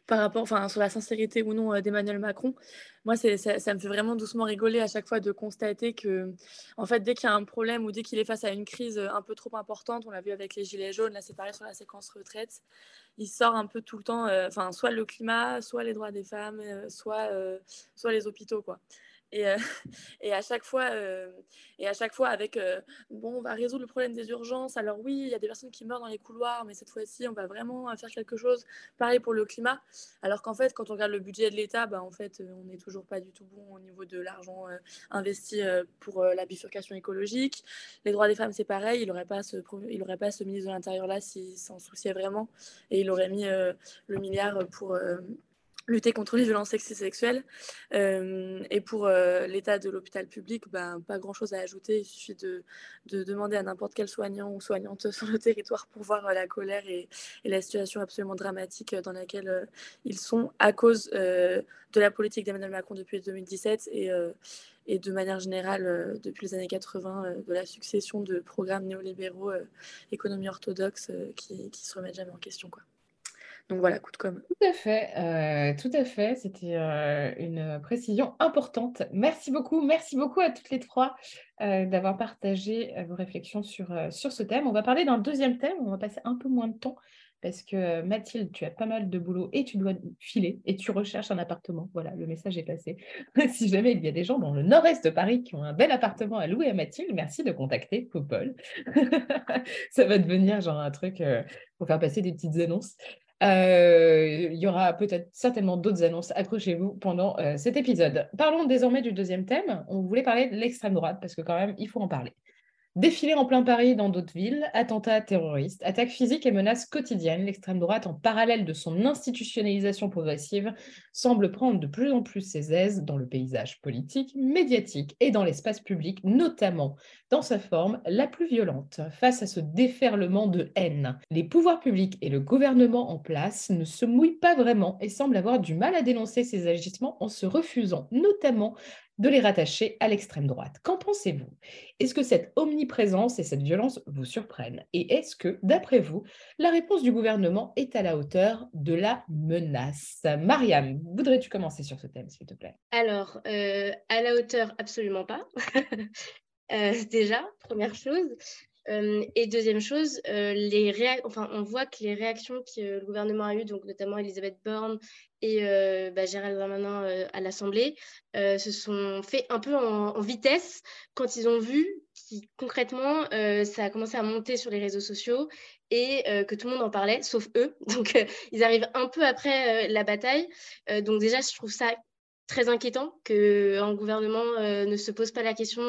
par rapport, enfin, sur la sincérité ou non d'Emmanuel Macron, moi, ça, ça, me fait vraiment doucement rigoler à chaque fois de constater que, en fait, dès qu'il y a un problème ou dès qu'il est face à une crise un peu trop importante, on l'a vu avec les Gilets jaunes, là, c'est pareil sur la séquence retraite, il sort un peu tout le temps, enfin, soit le climat, soit les droits des femmes, soit, soit les hôpitaux, quoi. Et, euh, [laughs] et, à chaque fois, euh, et à chaque fois avec euh, bon, on va résoudre le problème des urgences. Alors oui, il y a des personnes qui meurent dans les couloirs, mais cette fois-ci, on va vraiment faire quelque chose. Pareil pour le climat. Alors qu'en fait, quand on regarde le budget de l'État, bah, en fait, on n'est toujours pas du tout bon au niveau de l'argent investi pour la bifurcation écologique. Les droits des femmes, c'est pareil. Il n'aurait pas ce, il pas ce ministre de l'Intérieur là s'il s'en souciait vraiment, et il aurait mis le milliard pour lutter contre les violences sexistes sexuelles. Euh, et pour euh, l'état de l'hôpital public, ben, pas grand-chose à ajouter. Il suffit de, de demander à n'importe quel soignant ou soignante [laughs] sur le territoire pour voir euh, la colère et, la situation absolument dramatique dans laquelle ils sont à cause de la politique d'Emmanuel Macron depuis 2017 et, et de manière générale depuis les années 80 de la succession de programmes néolibéraux, économie orthodoxe qui ne se remettent jamais en question. Quoi. Donc voilà, coup de com. Tout à fait, euh, tout à fait. C'était euh, une précision importante. Merci beaucoup, merci beaucoup à toutes les trois euh, d'avoir partagé vos réflexions sur, sur ce thème. On va parler d'un deuxième thème. On va passer un peu moins de temps parce que Mathilde, tu as pas mal de boulot et tu dois filer et tu recherches un appartement. Voilà, le message est passé. [laughs] si jamais il y a des gens dans le nord-est de Paris qui ont un bel appartement à louer à Mathilde, merci de contacter Popol. [laughs] Ça va devenir genre un truc pour faire passer des petites annonces. Euh, il y aura peut-être certainement d'autres annonces. Accrochez-vous pendant euh, cet épisode. Parlons désormais du deuxième thème. On voulait parler de l'extrême droite parce que quand même, il faut en parler. Défilés en plein Paris dans d'autres villes, attentats terroristes, attaques physiques et menaces quotidiennes, l'extrême droite, en parallèle de son institutionnalisation progressive, semble prendre de plus en plus ses aises dans le paysage politique, médiatique et dans l'espace public, notamment dans sa forme la plus violente. Face à ce déferlement de haine, les pouvoirs publics et le gouvernement en place ne se mouillent pas vraiment et semblent avoir du mal à dénoncer ces agissements en se refusant notamment de les rattacher à l'extrême droite. Qu'en pensez-vous? Est-ce que cette omniprésence et cette violence vous surprennent? Et est-ce que, d'après vous, la réponse du gouvernement est à la hauteur de la menace? Mariam, voudrais-tu commencer sur ce thème, s'il te plaît? Alors, euh, à la hauteur, absolument pas. [laughs] Euh, déjà, première chose. Euh, et deuxième chose, les enfin, on voit que les réactions que le gouvernement a eues, donc notamment Elisabeth Borne et euh, bah, Gérald Darmanin euh, à l'Assemblée euh, se sont fait un peu en, vitesse quand ils ont vu qui concrètement ça a commencé à monter sur les réseaux sociaux et que tout le monde en parlait, sauf eux. [laughs] Donc ils arrivent un peu après la bataille. donc déjà, je trouve ça très inquiétant qu'un gouvernement ne se pose pas la question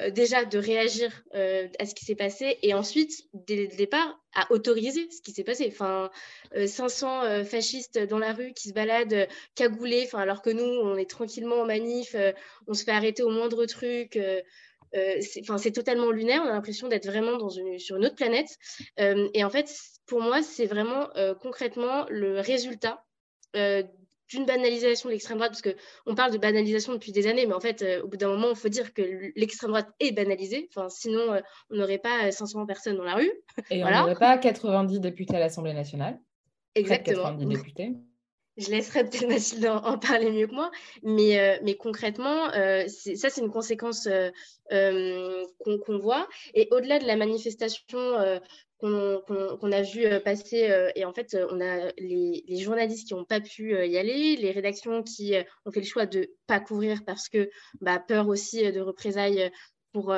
euh, déjà de réagir euh, à ce qui s'est passé et ensuite, dès le départ, à autoriser ce qui s'est passé. Enfin, 500 euh, fascistes dans la rue qui se baladent cagoulés, enfin, alors que nous, on est tranquillement en manif, on se fait arrêter au moindre truc. c'est totalement lunaire, on a l'impression d'être vraiment dans une, sur une autre planète. et en fait, pour moi, c'est vraiment concrètement le résultat d'une banalisation de l'extrême droite, parce qu'on parle de banalisation depuis des années, mais en fait, euh, au bout d'un moment, il faut dire que l'extrême droite est banalisée. Enfin, sinon, euh, on n'aurait pas 500 personnes dans la rue. Et on n'aurait pas 90 députés à l'Assemblée nationale. Exactement. 90 [laughs] députés. Je laisserai peut-être Mathilde en, parler mieux que moi, mais, euh, mais concrètement, ça, c'est une conséquence qu'on voit. Et au-delà de la manifestation qu'on a vu euh, passer. Euh, et en fait, euh, on a les, journalistes qui n'ont pas pu y aller, les rédactions qui ont fait le choix de ne pas couvrir parce que bah, peur aussi de représailles pour,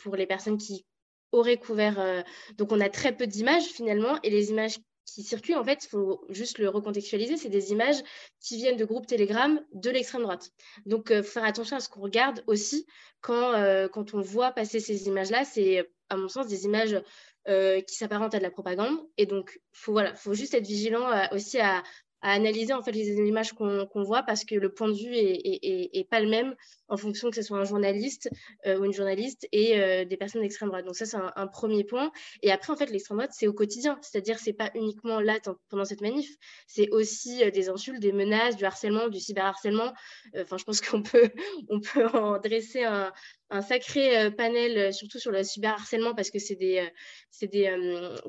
pour les personnes qui auraient couvert. donc, on a très peu d'images finalement. Et les images qui circulent, en fait, il faut juste le recontextualiser, c'est des images qui viennent de groupes Telegram de l'extrême droite. Donc, faut faire attention à ce qu'on regarde aussi quand, quand on voit passer ces images-là. C'est, à mon sens, des images euh, qui s'apparente à de la propagande. Et donc, faut, voilà, faut juste être vigilant euh, aussi à, analyser en fait les images qu'on voit parce que le point de vue est, pas le même en fonction que ce soit un journaliste euh, ou une journaliste et des personnes d'extrême droite. Donc ça c'est un, premier point. Et après en fait l'extrême droite c'est au quotidien, c'est-à-dire c'est pas uniquement là pendant cette manif, c'est aussi des insultes, des menaces, du harcèlement, du cyberharcèlement. Enfin je pense [laughs] qu'on peut on peut en dresser un, un sacré panel, surtout sur le cyberharcèlement, parce que c'est des, c'est des,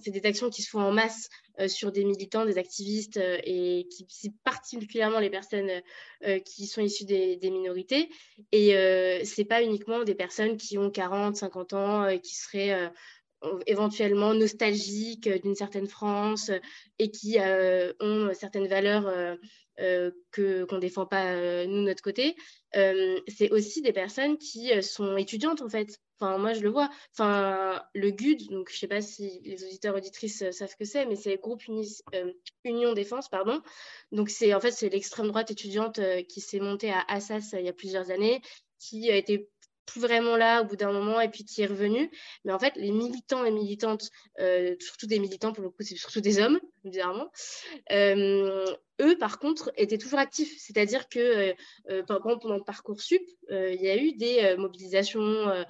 des actions qui se font en masse euh, sur des militants, des activistes euh, et qui, particulièrement les personnes euh, qui sont issues des, minorités. Et ce n'est pas uniquement des personnes qui ont 40, 50 ans, et qui seraient éventuellement nostalgiques d'une certaine France et qui ont certaines valeurs euh, que qu'on défend pas euh, nous notre côté, euh, c'est aussi des personnes qui sont étudiantes en fait. Enfin, moi je le vois. Enfin, le GUD, donc je sais pas si les auditeurs auditrices savent ce que c'est, mais c'est groupe Union Défense, pardon. Donc c'est en fait c'est l'extrême droite étudiante qui s'est montée à Assas il y a plusieurs années, qui a été plus vraiment là au bout d'un moment et puis qui est revenu. Mais en fait, les militants et militantes, surtout des militants, pour le coup, c'est surtout des hommes, [laughs] bizarrement, eux, par contre, étaient toujours actifs. C'est-à-dire que euh, euh pendant Parcoursup, euh, il y a eu des mobilisations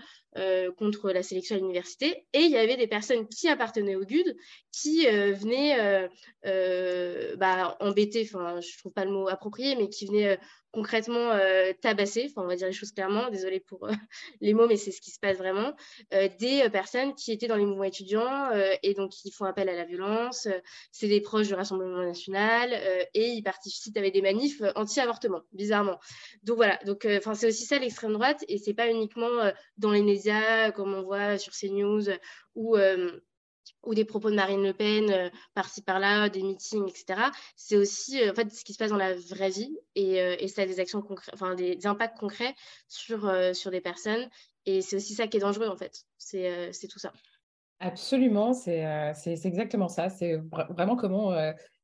contre la sélection à l'université et il y avait des personnes qui appartenaient au GUD qui venaient bah, embêter, je ne trouve pas le mot approprié, mais qui venaient concrètement tabasser, enfin, on va dire les choses clairement, désolé pour [laughs] les mots, mais c'est ce qui se passe vraiment, des personnes qui étaient dans les mouvements étudiants et donc qui font appel à la violence. c'est des proches du Rassemblement national et ils participent avec des manifs euh, anti-avortement, bizarrement. Donc voilà, donc euh, enfin c'est aussi ça l'extrême droite et c'est pas uniquement euh, dans les médias comme on voit sur CNews ou ou des propos de Marine Le Pen par-ci par-là, des meetings, etc. C'est aussi en fait ce qui se passe dans la vraie vie et, ça a des actions enfin des, impacts concrets sur, sur des personnes. Et c'est aussi ça qui est dangereux en fait. C'est tout ça. Absolument, c'est exactement ça. C'est vraiment comment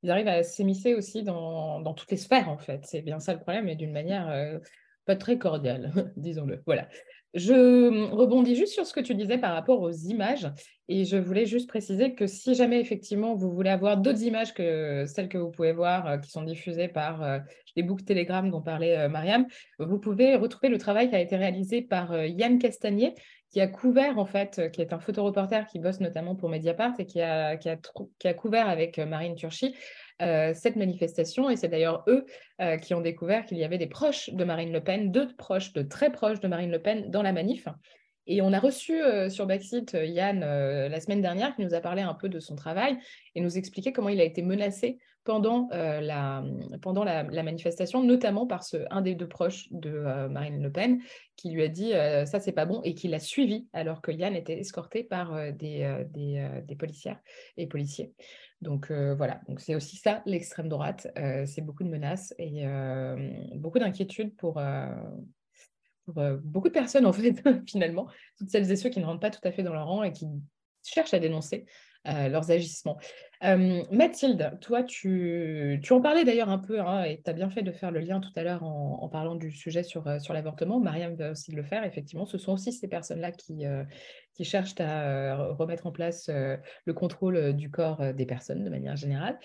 ils arrivent à s'émisser aussi dans, toutes les sphères en fait. C'est bien ça le problème, et d'une manière pas très cordiale, [laughs] disons-le. Voilà. Je mmh, rebondis juste sur ce que tu disais par rapport aux images et je voulais juste préciser que si jamais effectivement vous voulez avoir d'autres images que celles que vous pouvez voir euh, qui sont diffusées par euh, les books Telegram dont parlait euh, Mariam, vous pouvez retrouver le travail qui a été réalisé par Yann Castagnier qui a couvert en fait, qui est un photoreporter qui bosse notamment pour Mediapart et qui a, couvert avec Marine Turchi euh, cette manifestation. Et c'est d'ailleurs eux euh, qui ont découvert qu'il y avait des proches de Marine Le Pen, deux proches, de très proches de Marine Le Pen dans la manif. Et on a reçu euh, sur Backseat Yann la semaine dernière qui nous a parlé un peu de son travail et nous expliquait comment il a été menacé pendant, la, pendant la, manifestation, notamment par ce, un des deux proches de Marine Le Pen qui lui a dit ça c'est pas bon et qui l'a suivi alors que Yann était escorté par des, des, policières et policiers. Donc euh, voilà, donc c'est aussi ça l'extrême droite, euh, c'est beaucoup de menaces et euh, beaucoup d'inquiétudes pour, beaucoup de personnes en fait [laughs] finalement, toutes celles et ceux qui ne rentrent pas tout à fait dans leur rang et qui cherchent à dénoncer leurs agissements. Mathilde, toi, tu, en parlais d'ailleurs un peu, hein, et tu as bien fait de faire le lien tout à l'heure en, parlant du sujet sur, sur l'avortement. Mariam va aussi le faire, effectivement. Ce sont aussi ces personnes-là qui, qui cherchent à remettre en place le contrôle du corps des personnes de manière générale.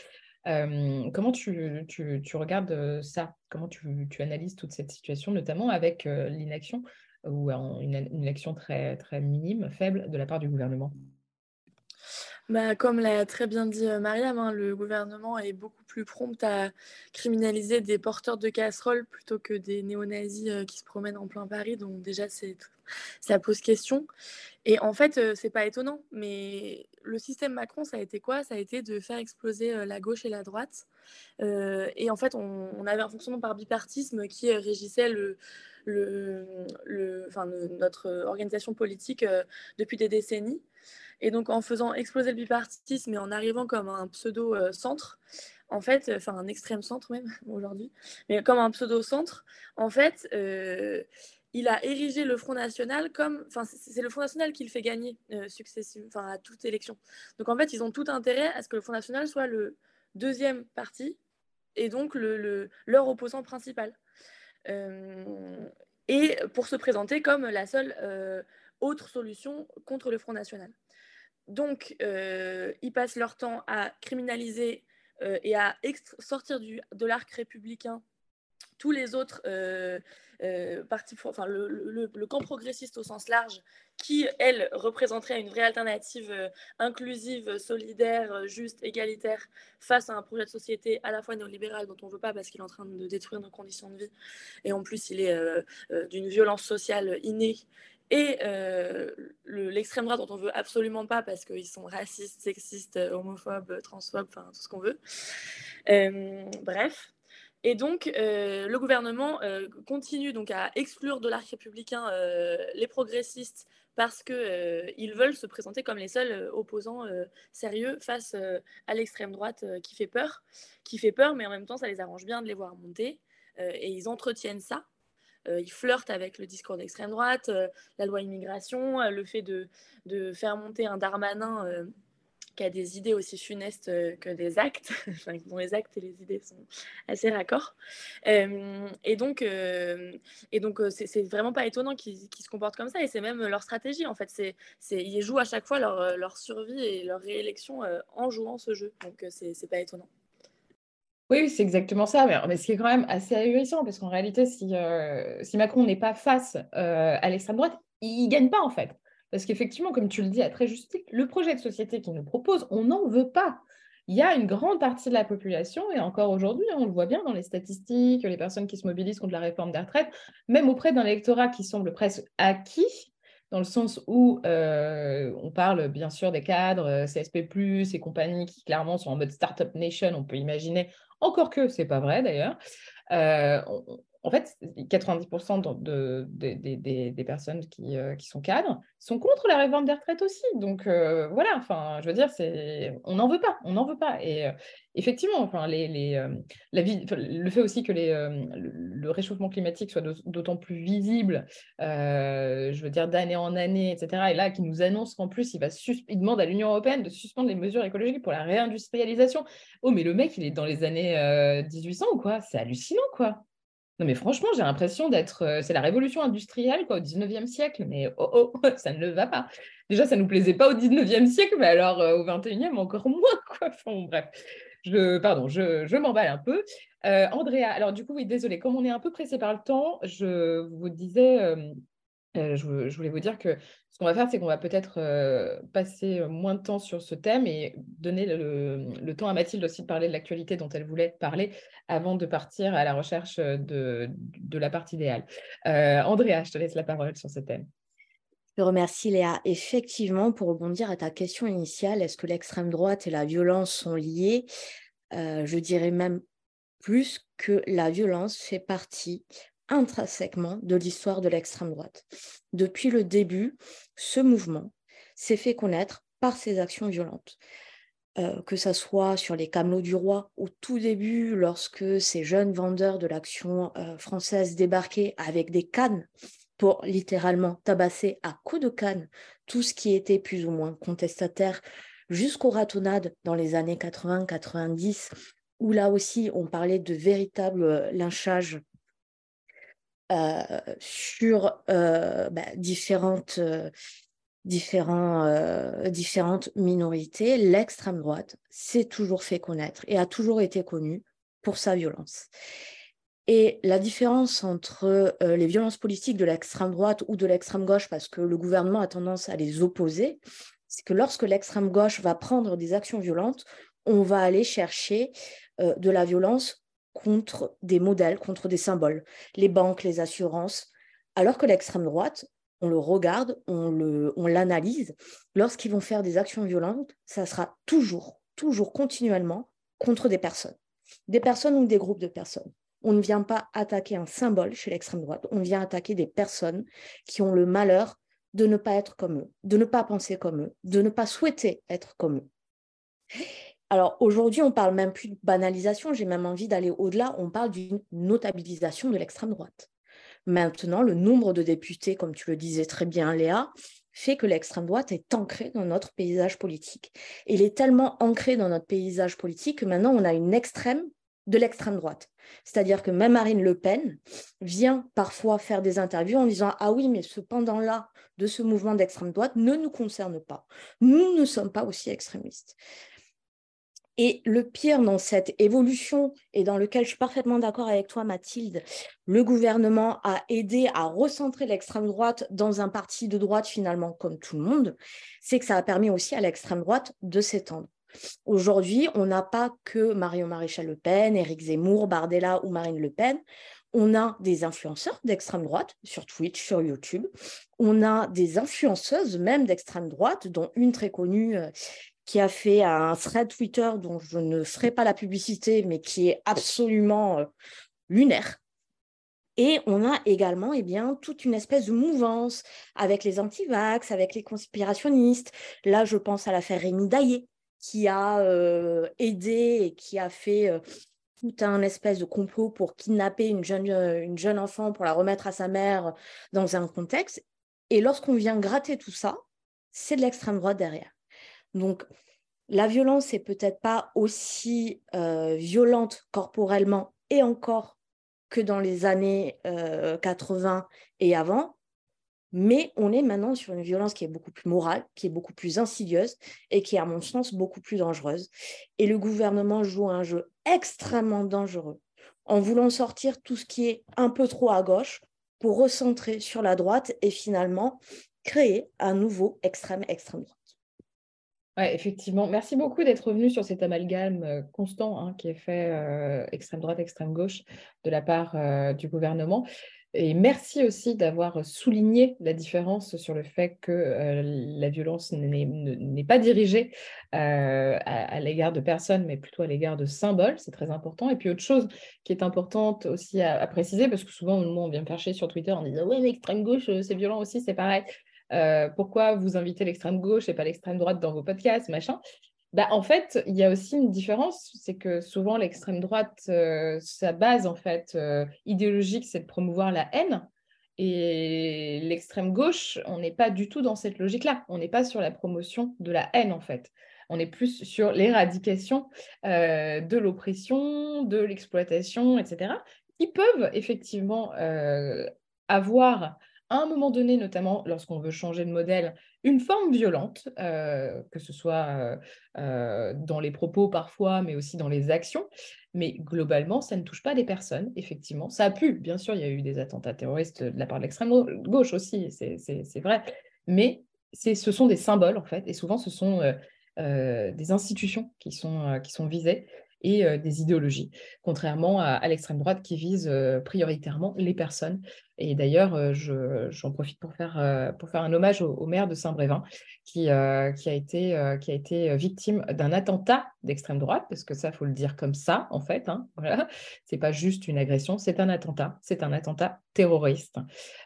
comment tu, regardes ça? Comment tu, analyses toute cette situation, notamment avec l'inaction ou une, action très minime, faible de la part du gouvernement? Bah, comme l'a très bien dit euh, Mariam, hein, le gouvernement est beaucoup plus prompt à criminaliser des porteurs de casseroles plutôt que des néo-nazis euh, qui se promènent en plein Paris. Donc déjà, ça pose question. Et en fait, euh, c'est pas étonnant, mais le système Macron, ça a été quoi? Ça a été de faire exploser la gauche et la droite. et en fait, on, avait un fonctionnement par bipartisme qui régissait notre organisation politique depuis des décennies. Et donc, en faisant exploser le bipartisme et en arrivant comme un pseudo-centre, en fait, enfin un extrême centre même [laughs] aujourd'hui, mais comme un pseudo-centre, en fait, euh, il a érigé le Front National comme, enfin, c'est le Front National qui le fait gagner euh, enfin, à toute élection. Donc en fait, ils ont tout intérêt à ce que le Front National soit le deuxième parti et donc le, leur opposant principal. Euh, et pour se présenter comme la seule autre solution contre le Front National. Donc, euh, ils passent leur temps à criminaliser euh, et à sortir de l'arc républicain tous les autres euh, partis, enfin le, camp progressiste au sens large, qui, elle, représenterait une vraie alternative inclusive, solidaire, juste, égalitaire, face à un projet de société à la fois néolibéral dont on ne veut pas parce qu'il est en train de détruire nos conditions de vie, et en plus il est d'une violence sociale innée et euh, l'extrême droite dont on veut absolument pas parce qu'ils sont racistes, sexistes, homophobes, transphobes, enfin tout ce qu'on veut. Euh, bref. Et donc, euh, le gouvernement continue donc à exclure de l'arc républicain les progressistes parce qu'ils veulent se présenter comme les seuls opposants sérieux face à l'extrême droite qui fait peur, qui fait peur, mais en même temps, ça les arrange bien de les voir monter. et ils entretiennent ça euh, ils flirtent avec le discours d'extrême droite, euh, la loi immigration, euh, le fait de, de, faire monter un Darmanin qui a des idées aussi funestes que des actes, [laughs] dont les actes et les idées sont assez raccords. et donc, et c'est vraiment pas étonnant qu'ils se comportent comme ça, et c'est même leur stratégie, en fait. c'est ils jouent à chaque fois leur, leur survie et leur réélection en jouant ce jeu, donc c'est pas étonnant. Oui, c'est exactement ça. Mais, ce qui est quand même assez ahurissant, parce qu'en réalité, si, euh, Macron n'est pas face euh, à l'extrême droite, il ne gagne pas en fait. Parce qu'effectivement, comme tu le dis à très juste titre, le projet de société qu'il nous propose, on n'en veut pas. Il y a une grande partie de la population, et encore aujourd'hui, on le voit bien dans les statistiques, les personnes qui se mobilisent contre la réforme des retraites, même auprès d'un électorat qui semble presque acquis, dans le sens où euh, on parle bien sûr des cadres, CSP, et compagnies qui clairement sont en mode Startup Nation, on peut imaginer encore que c'est pas vrai d'ailleurs. Euh, en fait, 90% de, des personnes qui, euh, qui, sont cadres sont contre la réforme des retraites aussi. Donc euh, voilà, enfin, je veux dire, on n'en veut pas, on n'en veut pas. Et euh, effectivement, enfin, les, les le fait aussi que les, le réchauffement climatique soit d'autant plus visible, je veux dire, d'année en année, etc. Et là, qui nous annonce qu'en plus, il va il demande à l'Union européenne de suspendre les mesures écologiques pour la réindustrialisation. Oh, mais le mec, il est dans les années 1800 ou quoi? C'est hallucinant, quoi. Non, mais franchement, j'ai l'impression d'être. Euh, c'est la révolution industrielle, au 19e siècle, mais oh, oh, [laughs] ça ne va pas. Déjà, ça ne nous plaisait pas au 19e siècle, mais alors euh, au 21e, encore [laughs] moins, quoi. Enfin, bref. Je, pardon, je, je m'emballe un peu. Euh, Andrea, alors du coup, oui, désolé, comme on est un peu pressé par le temps, je vous disais, je, voulais vous dire que ce qu'on va faire, c'est qu'on va peut-être euh, passer moins de temps sur ce thème et donner le, temps à Mathilde aussi de parler de l'actualité dont elle voulait parler avant de partir à la recherche de, la partie idéale. Euh, Andrea, je te laisse la parole sur ce thème. Je remercie Léa. Effectivement, pour rebondir à ta question initiale, est-ce que l'extrême droite et la violence sont liées? Je dirais même plus que la violence fait partie intrinsèquement de l'histoire de l'extrême droite. Depuis le début, ce mouvement s'est fait connaître par ses actions violentes. Euh, que ce soit sur les camelots du roi au tout début, lorsque ces jeunes vendeurs de l'action euh, française débarquaient avec des cannes pour littéralement tabasser à coups de canne tout ce qui était plus ou moins contestataire, jusqu'aux ratonnades dans les années 80-90, où là aussi on parlait de véritables euh, lynchages sur euh, bah, différentes, euh, différents, différentes minorités, l'extrême droite s'est toujours fait connaître et a toujours été connue pour sa violence. Et la différence entre les violences politiques de l'extrême droite ou de l'extrême gauche, parce que le gouvernement a tendance à les opposer, c'est que lorsque l'extrême gauche va prendre des actions violentes, on va aller chercher de la violence contre des modèles, contre des symboles, les banques, les assurances, alors que l'extrême droite, on le regarde, on l'analyse, lorsqu'ils vont faire des actions violentes, ça sera toujours, toujours continuellement contre des personnes, des personnes ou des groupes de personnes. On ne vient pas attaquer un symbole chez l'extrême droite, on vient attaquer des personnes qui ont le malheur de ne pas être comme eux, de ne pas penser comme eux, de ne pas souhaiter être comme eux. Alors aujourd'hui, on parle même plus de banalisation, j'ai même envie d'aller au-delà, on parle d'une notabilisation de l'extrême droite. Maintenant, le nombre de députés, comme tu le disais très bien Léa, fait que l'extrême droite est ancrée dans notre paysage politique. il est tellement ancré dans notre paysage politique que maintenant on a une extrême de l'extrême droite. C'est-à-dire que même Marine Le Pen vient parfois faire des interviews en disant Ah oui, mais ce pendant-là de ce mouvement d'extrême droite ne nous concerne pas. Nous ne sommes pas aussi extrémistes. Et le pire dans cette évolution, et dans lequel je suis parfaitement d'accord avec toi, Mathilde, le gouvernement a aidé à recentrer l'extrême droite dans un parti de droite finalement comme tout le monde, c'est que ça a permis aussi à l'extrême droite de s'étendre. Aujourd'hui, on n'a pas que Marion Maréchal Le Pen, Éric Zemmour, Bardella ou Marine Le Pen. On a des influenceurs d'extrême droite sur Twitch, sur YouTube. On a des influenceuses même d'extrême droite, dont une très connue euh, qui a fait un thread Twitter dont je ne ferai pas la publicité, mais qui est absolument euh, lunaire. Et on a également eh bien, toute une espèce de mouvance avec les anti-vax, avec les conspirationnistes. Là, je pense à l'affaire Rémi Daillé, qui a euh, aidé et qui a fait euh, tout un espèce de complot pour kidnapper une jeune, une jeune enfant, pour la remettre à sa mère dans un contexte. Et lorsqu'on vient gratter tout ça, c'est de l'extrême droite derrière. Donc, la violence n'est peut-être pas aussi euh, violente corporellement et encore que dans les années 80 euh, et avant, mais on est maintenant sur une violence qui est beaucoup plus morale, qui est beaucoup plus insidieuse et qui est, à mon sens, beaucoup plus dangereuse. Et le gouvernement joue un jeu extrêmement dangereux en voulant sortir tout ce qui est un peu trop à gauche pour recentrer sur la droite et finalement créer un nouveau extrême extrême droite. Ouais, effectivement. Merci beaucoup d'être revenu sur cet amalgame euh, constant hein, qui est fait euh, extrême droite, extrême gauche de la part euh, du gouvernement. Et merci aussi d'avoir souligné la différence sur le fait que la violence n'est pas dirigée à, l'égard de personnes, mais plutôt à l'égard de symboles. C'est très important. Et puis autre chose qui est importante aussi à, préciser, parce que souvent, on vient me faire sur Twitter en disant Ouais, mais l'extrême gauche, c'est violent aussi, c'est pareil. Pourquoi vous invitez l'extrême gauche et pas l'extrême droite dans vos podcasts, machin? Bah, en fait, il y a aussi une différence, c'est que souvent l'extrême droite, euh, sa base en fait euh, idéologique, c'est de promouvoir la haine. Et l'extrême gauche, on n'est pas du tout dans cette logique-là. On n'est pas sur la promotion de la haine en fait. On est plus sur l'éradication euh, de l'oppression, de l'exploitation, etc. Ils peuvent effectivement avoir à un moment donné, notamment lorsqu'on veut changer de modèle, une forme violente, euh, que ce soit euh, euh, dans les propos parfois, mais aussi dans les actions. Mais globalement, ça ne touche pas des personnes, effectivement. Ça a pu, bien sûr, il y a eu des attentats terroristes de la part de l'extrême gauche aussi, c'est vrai. Mais ce sont des symboles, en fait, et souvent, ce sont des institutions qui sont, qui sont visées et des idéologies, contrairement à, l'extrême droite qui vise prioritairement les personnes. Et d'ailleurs, j'en profite pour faire, pour faire un hommage au, maire de Saint-Brévin, qui, qui, a été, qui a été victime d'un attentat d'extrême droite, parce que ça, il faut le dire comme ça, en fait. Hein, [laughs] voilà. Ce n'est pas juste une agression, c'est un attentat, c'est un attentat terroriste.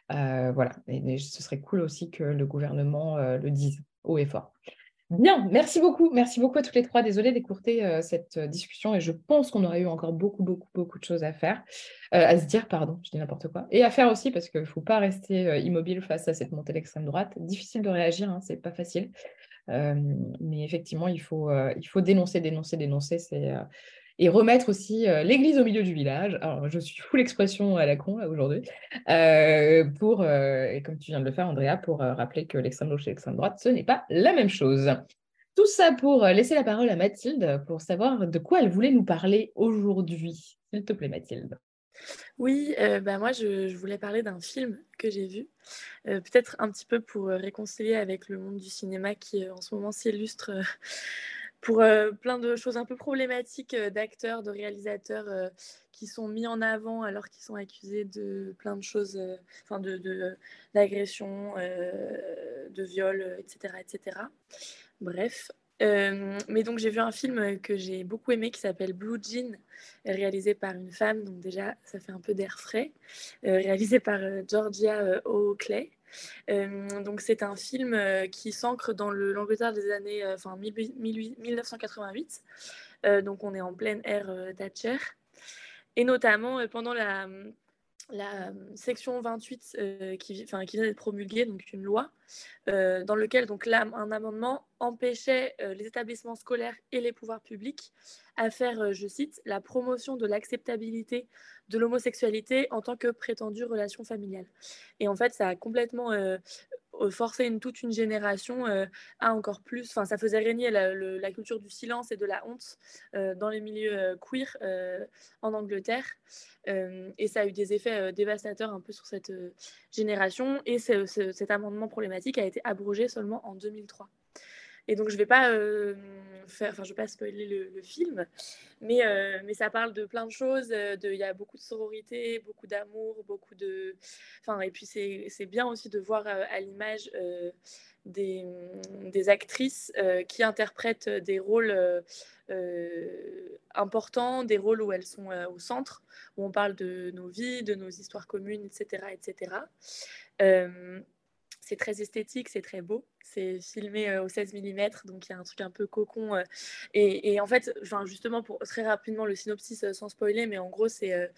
voilà, et, ce serait cool aussi que le gouvernement le dise haut et fort. Bien, merci beaucoup. Merci beaucoup à toutes les trois. Désolée d'écourter euh, cette euh, discussion et je pense qu'on aurait eu encore beaucoup, beaucoup, beaucoup de choses à faire, euh, à se dire, pardon, je dis n'importe quoi, et à faire aussi parce qu'il ne faut pas rester immobile face à cette montée d'extrême droite. Difficile de réagir, hein, c'est pas facile. mais effectivement, il faut, il faut dénoncer, dénoncer, dénoncer. C'est et remettre aussi l'église au milieu du village. Alors, je suis full expression à la con aujourd'hui, pour, et comme tu viens de le faire, Andrea, pour rappeler que l'extrême gauche et l'extrême droite, ce n'est pas la même chose. Tout ça pour laisser la parole à Mathilde pour savoir de quoi elle voulait nous parler aujourd'hui. S'il te plaît, Mathilde. Oui, bah moi je, voulais parler d'un film que j'ai vu, peut-être un petit peu pour réconcilier avec le monde du cinéma qui en ce moment s'illustre pour euh, plein de choses un peu problématiques euh, d'acteurs, de réalisateurs euh, qui sont mis en avant alors qu'ils sont accusés de plein de choses, enfin de d'agression, de, viol, etc., etc. Bref. Mais donc j'ai vu un film que j'ai beaucoup aimé qui s'appelle Blue Jean, réalisé par une femme, donc déjà ça fait un peu d'air frais, réalisé par Georgia Oakley. Euh, donc c'est un film euh, qui s'ancre dans l'Angleterre des années euh, enfin 1988. donc on est en pleine ère Thatcher. Et notamment pendant la, la section 28 qui, enfin, qui vient d'être promulguée, donc une loi, dans lequel donc là, un amendement empêchait les établissements scolaires et les pouvoirs publics à faire, je cite, la promotion de l'acceptabilité de l'homosexualité en tant que prétendue relation familiale. Et en fait, ça a complètement euh, forcé une, toute une génération euh, à encore plus, enfin, ça faisait régner la, culture du silence et de la honte euh, dans les milieux queer en Angleterre. et ça a eu des effets dévastateurs un peu sur cette génération. Et cet amendement problématique a été abrogé seulement en 2003. Et donc, je ne vais pas euh, faire, enfin, je vais pas spoiler le, film, mais, euh, mais ça parle de plein de choses. Euh, il y a beaucoup de sororité, beaucoup d'amour, beaucoup de. Enfin, et puis, c'est bien aussi de voir à l'image des, des, actrices qui interprètent des rôles importants, des rôles où elles sont au centre, où on parle de nos vies, de nos histoires communes, etc. etc. c'est très esthétique, c'est très beau. C'est filmé euh, au 16 mm, donc il y a un truc un peu cocon. Euh, et, en fait, justement, pour très rapidement le synopsis euh, sans spoiler, mais en gros, c'est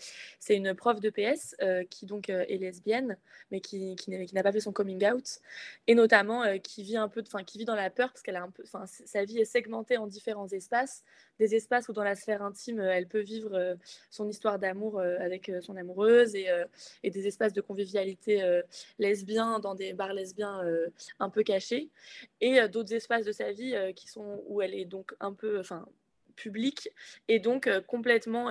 une prof de PS qui donc est lesbienne, mais qui, qui n'a pas fait son coming out, et notamment qui vit un peu, enfin, qui vit dans la peur parce qu'elle a un peu, sa vie est segmentée en différents espaces, des espaces où dans la sphère intime, elle peut vivre son histoire d'amour avec son amoureuse, et, et, des espaces de convivialité lesbien dans des bars lesbiens un peu cachés et euh, d'autres espaces de sa vie euh, qui sont où elle est donc un peu, enfin publique et donc euh, complètement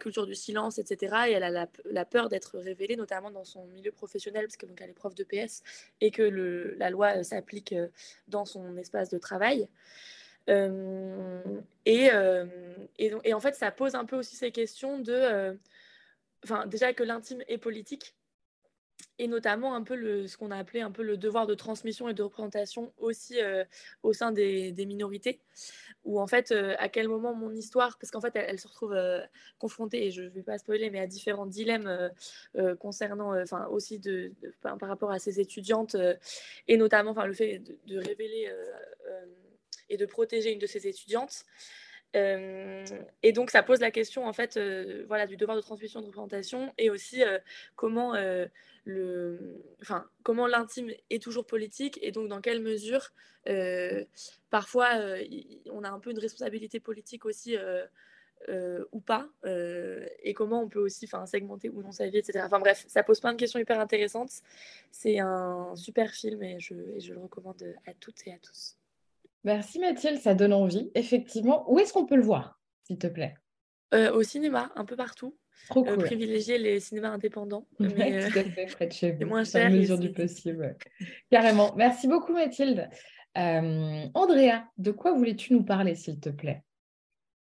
culture du silence etc et elle a la, peur d'être révélée notamment dans son milieu professionnel parce que donc elle est prof de PS et que la loi s'applique dans son espace de travail. Et, et, et, en fait ça pose un peu aussi ces questions de enfin, déjà que l'intime est politique, et notamment un peu le, ce qu'on a appelé un peu le devoir de transmission et de représentation aussi euh, au sein des, minorités, où en fait, euh, à quel moment mon histoire, parce qu'en fait, elle, se retrouve euh, confrontée, et je ne vais pas spoiler, mais à différents dilemmes concernant, enfin aussi de, par, rapport à ces étudiantes, et notamment le fait de révéler et de protéger une de ces étudiantes. Euh, et donc, ça pose la question en fait, euh, voilà, du devoir de transmission de représentation et aussi euh, comment le, enfin, comment l'intime est toujours politique et donc dans quelle mesure, parfois, on a un peu une responsabilité politique aussi. ou pas, et comment on peut aussi segmenter ou non sa vie, etc. Enfin bref, ça pose plein de questions hyper intéressantes. C'est un super film et je, et je le recommande à toutes et à tous. Merci Mathilde, ça donne envie. Effectivement, où est-ce qu'on peut le voir, s'il te plaît? Euh, Au cinéma, un peu partout. Trop euh, cool. privilégier les cinémas indépendants. [laughs] Mais, tout à fait, près de chez [laughs] vous. moins cher. À mesure du possible. Carrément. Merci beaucoup Mathilde. Euh, Andrea, de quoi voulais-tu nous parler, s'il te plaît?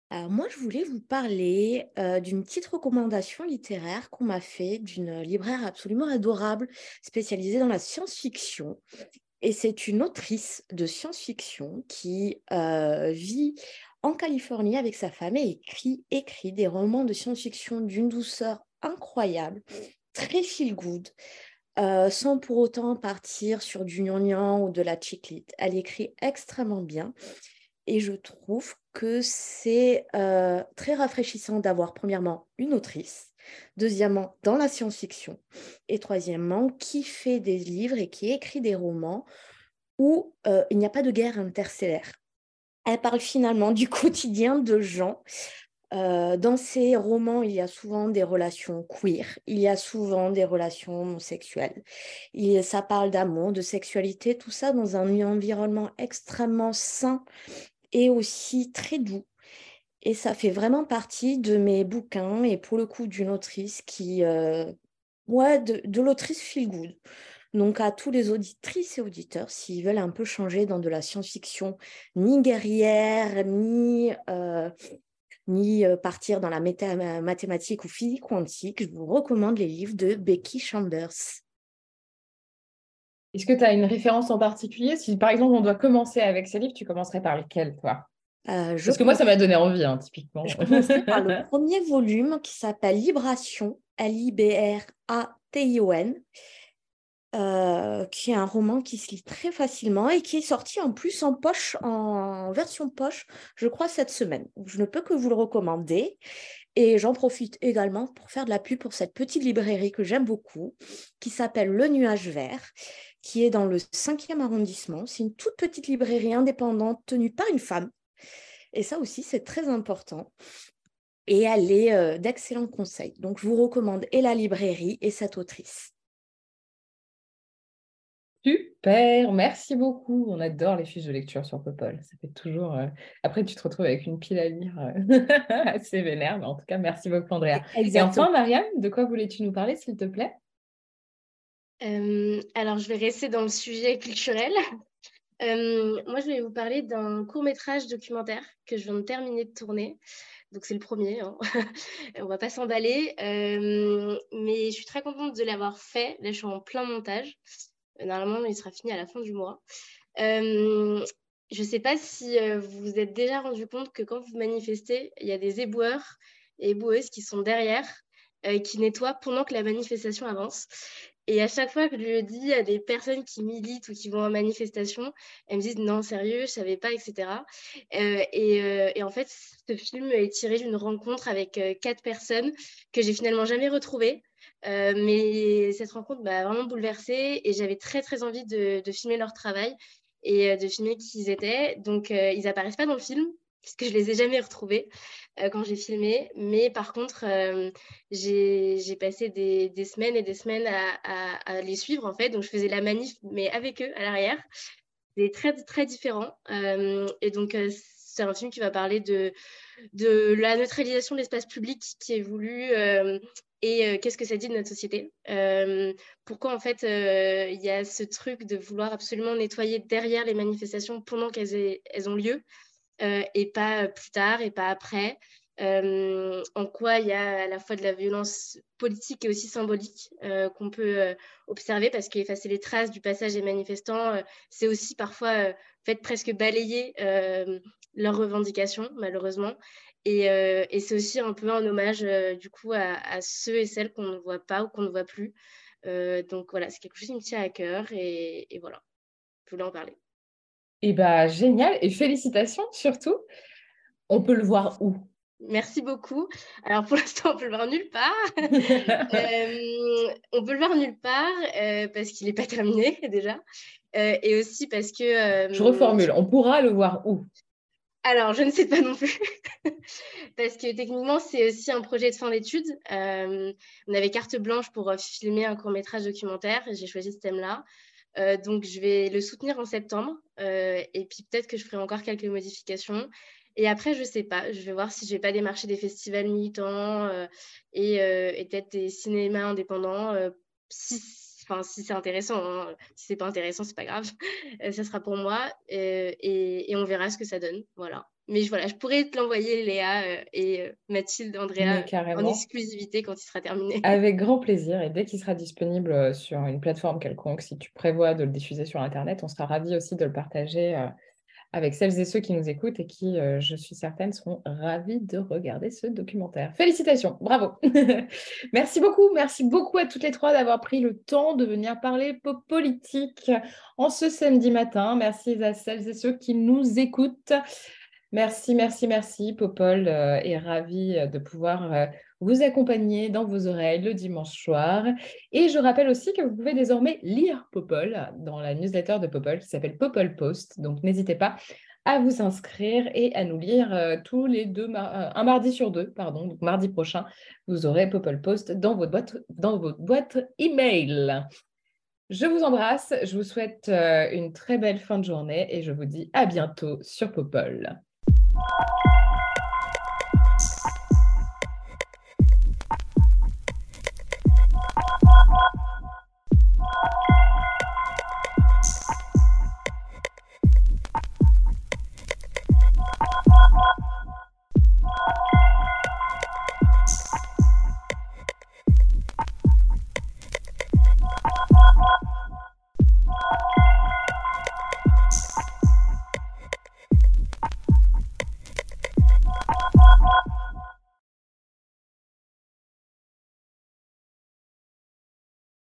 Alors moi, je voulais vous parler d'une petite recommandation littéraire qu'on m'a fait d'une libraire absolument adorable, spécialisée dans la science-fiction, et c'est une autrice de science-fiction qui euh, vit en Californie avec sa femme et écrit, écrit des romans de science-fiction d'une douceur incroyable, très feel good, euh, sans pour autant partir sur du gnangnan ou de la chiclite. Elle écrit extrêmement bien et je trouve que c'est euh, très rafraîchissant d'avoir premièrement une autrice Deuxièmement, dans la science-fiction. Et troisièmement, qui fait des livres et qui écrit des romans où euh, il n'y a pas de guerre interstellaire? Elle parle finalement du [laughs] quotidien de gens. Euh, dans ces romans, il y a souvent des relations queer, il y a souvent des relations homosexuelles. Ça parle d'amour, de sexualité, tout ça dans un environnement extrêmement sain et aussi très doux. Et ça fait vraiment partie de mes bouquins, et pour le coup d'une autrice qui, euh, ouais, de, l'autrice feel good. Donc à tous les auditrices et auditeurs, s'ils veulent un peu changer dans de la science-fiction, ni guerrière, ni, euh, ni euh, partir dans la mathématique ou physique quantique, je vous recommande les livres de Becky Chambers. Est-ce que tu as une référence en particulier? Si par exemple on doit commencer avec ces livres, tu commencerais par lesquels, toi? Euh, Parce que moi, ça m'a donné envie, hein, typiquement. Je commencerai par le [laughs] premier volume qui s'appelle Libration, L-I-B-R-A-T-I-O-N, euh, qui est un roman qui se lit très facilement et qui est sorti en plus en poche, en version poche, je crois, cette semaine. Je ne peux que vous le recommander. Et j'en profite également pour faire de la pub pour cette petite librairie que j'aime beaucoup, qui s'appelle Le Nuage Vert, qui est dans le 5e arrondissement. C'est une toute petite librairie indépendante tenue par une femme et ça aussi, c'est très important. Et elle est euh, d'excellents conseils. Donc, je vous recommande et la librairie et cette autrice. Super, merci beaucoup. On adore les fiches de lecture sur Popol. Ça fait toujours. Euh, après, tu te retrouves avec une pile à lire euh, [laughs] assez vénère, mais en tout cas, merci beaucoup, Andrea. Et enfin, Marianne, de quoi voulais-tu nous parler, s'il te plaît? Alors, je vais rester dans le sujet culturel. Euh, moi, je vais vous parler d'un court métrage documentaire que je viens de terminer de tourner. Donc, c'est le premier. Hein. [laughs] On va pas s'emballer. Euh, mais je suis très contente de l'avoir fait. Là, je suis en plein montage. Euh, normalement, il sera fini à la fin du mois. je ne sais pas si vous vous êtes déjà rendu compte que quand vous manifestez, il y a des éboueurs et éboueuses qui sont derrière, qui nettoient pendant que la manifestation avance. Et à chaque fois que je le dis à des personnes qui militent ou qui vont en manifestation, elles me disent non, sérieux, je savais pas, etc. Euh, euh, et, en fait, ce film est tiré d'une rencontre avec euh, quatre personnes que j'ai finalement jamais retrouvées. mais cette rencontre m'a vraiment bouleversée et j'avais très très envie de, filmer leur travail et de filmer qui ils étaient. Donc ils apparaissent pas dans le film, puisque je les ai jamais retrouvés euh, quand j'ai filmé. Mais par contre, euh, j'ai passé des, semaines et des semaines à, les suivre, en fait. Donc, je faisais la manif, mais avec eux à l'arrière. C'est très, très différent. Euh, et donc, c'est un film qui va parler de, la neutralisation de l'espace public qui est voulu et qu'est-ce que ça dit de notre société. pourquoi, en fait, il y a ce truc de vouloir absolument nettoyer derrière les manifestations pendant qu'elles elles ont lieu. Euh, et pas plus tard et pas après. en quoi il y a à la fois de la violence politique et aussi symbolique qu'on peut observer parce qu'effacer les traces du passage des manifestants, c'est aussi parfois fait presque balayer leurs revendications, malheureusement. Et, c'est aussi un peu un hommage du coup à, ceux et celles qu'on ne voit pas ou qu'on ne voit plus. donc voilà, c'est quelque chose qui me tient à cœur et, et voilà, je voulais en parler. Eh bah génial et félicitations surtout. On peut le voir où? Merci beaucoup. Alors pour [laughs] l'instant, on peut le voir nulle part. [laughs] Euh, on peut le voir nulle part euh, parce qu'il n'est pas terminé déjà. Euh, et aussi parce que... je reformule, on pourra le voir où? Alors, je ne sais pas non plus, [laughs] parce que techniquement, c'est aussi un projet de fin d'études. on avait carte blanche pour filmer un court métrage documentaire, et j'ai choisi ce thème-là. Donc, je vais le soutenir en septembre, et puis peut-être que je ferai encore quelques modifications. Et après, je sais pas. Je vais voir si je vais pas démarcher des festivals militants euh, et, euh, peut-être des cinémas indépendants. Euh, si, si c'est intéressant. Hein. Si c'est pas intéressant, c'est pas grave. ça sera pour moi et, on verra ce que ça donne. Voilà. Mais voilà, je pourrais te l'envoyer, Léa et Mathilde, Andrea, en exclusivité quand il sera terminé. [laughs] Avec grand plaisir. Et dès qu'il sera disponible sur une plateforme quelconque, si tu prévois de le diffuser sur Internet, on sera ravis aussi de le partager avec celles et ceux qui nous écoutent et qui, euh, je suis certaine, seront ravis de regarder ce documentaire. Félicitations, bravo. [laughs] merci beaucoup, merci beaucoup à toutes les trois d'avoir pris le temps de venir parler politique en ce samedi matin. Merci à celles et ceux qui nous écoutent. Merci, merci, merci. Popol euh, est ravi de pouvoir euh, vous accompagner dans vos oreilles le dimanche soir. Et je rappelle aussi que vous pouvez désormais lire Popol dans la newsletter de Popol qui s'appelle Popol Post. Donc n'hésitez pas à vous inscrire et à nous lire euh, tous les deux, euh, un mardi sur deux, pardon. Donc mardi prochain, vous aurez Popol Post dans votre boîte, dans votre boîte email. Je vous embrasse, je vous souhaite euh, une très belle fin de journée et je vous dis à bientôt sur Popol. Thank you.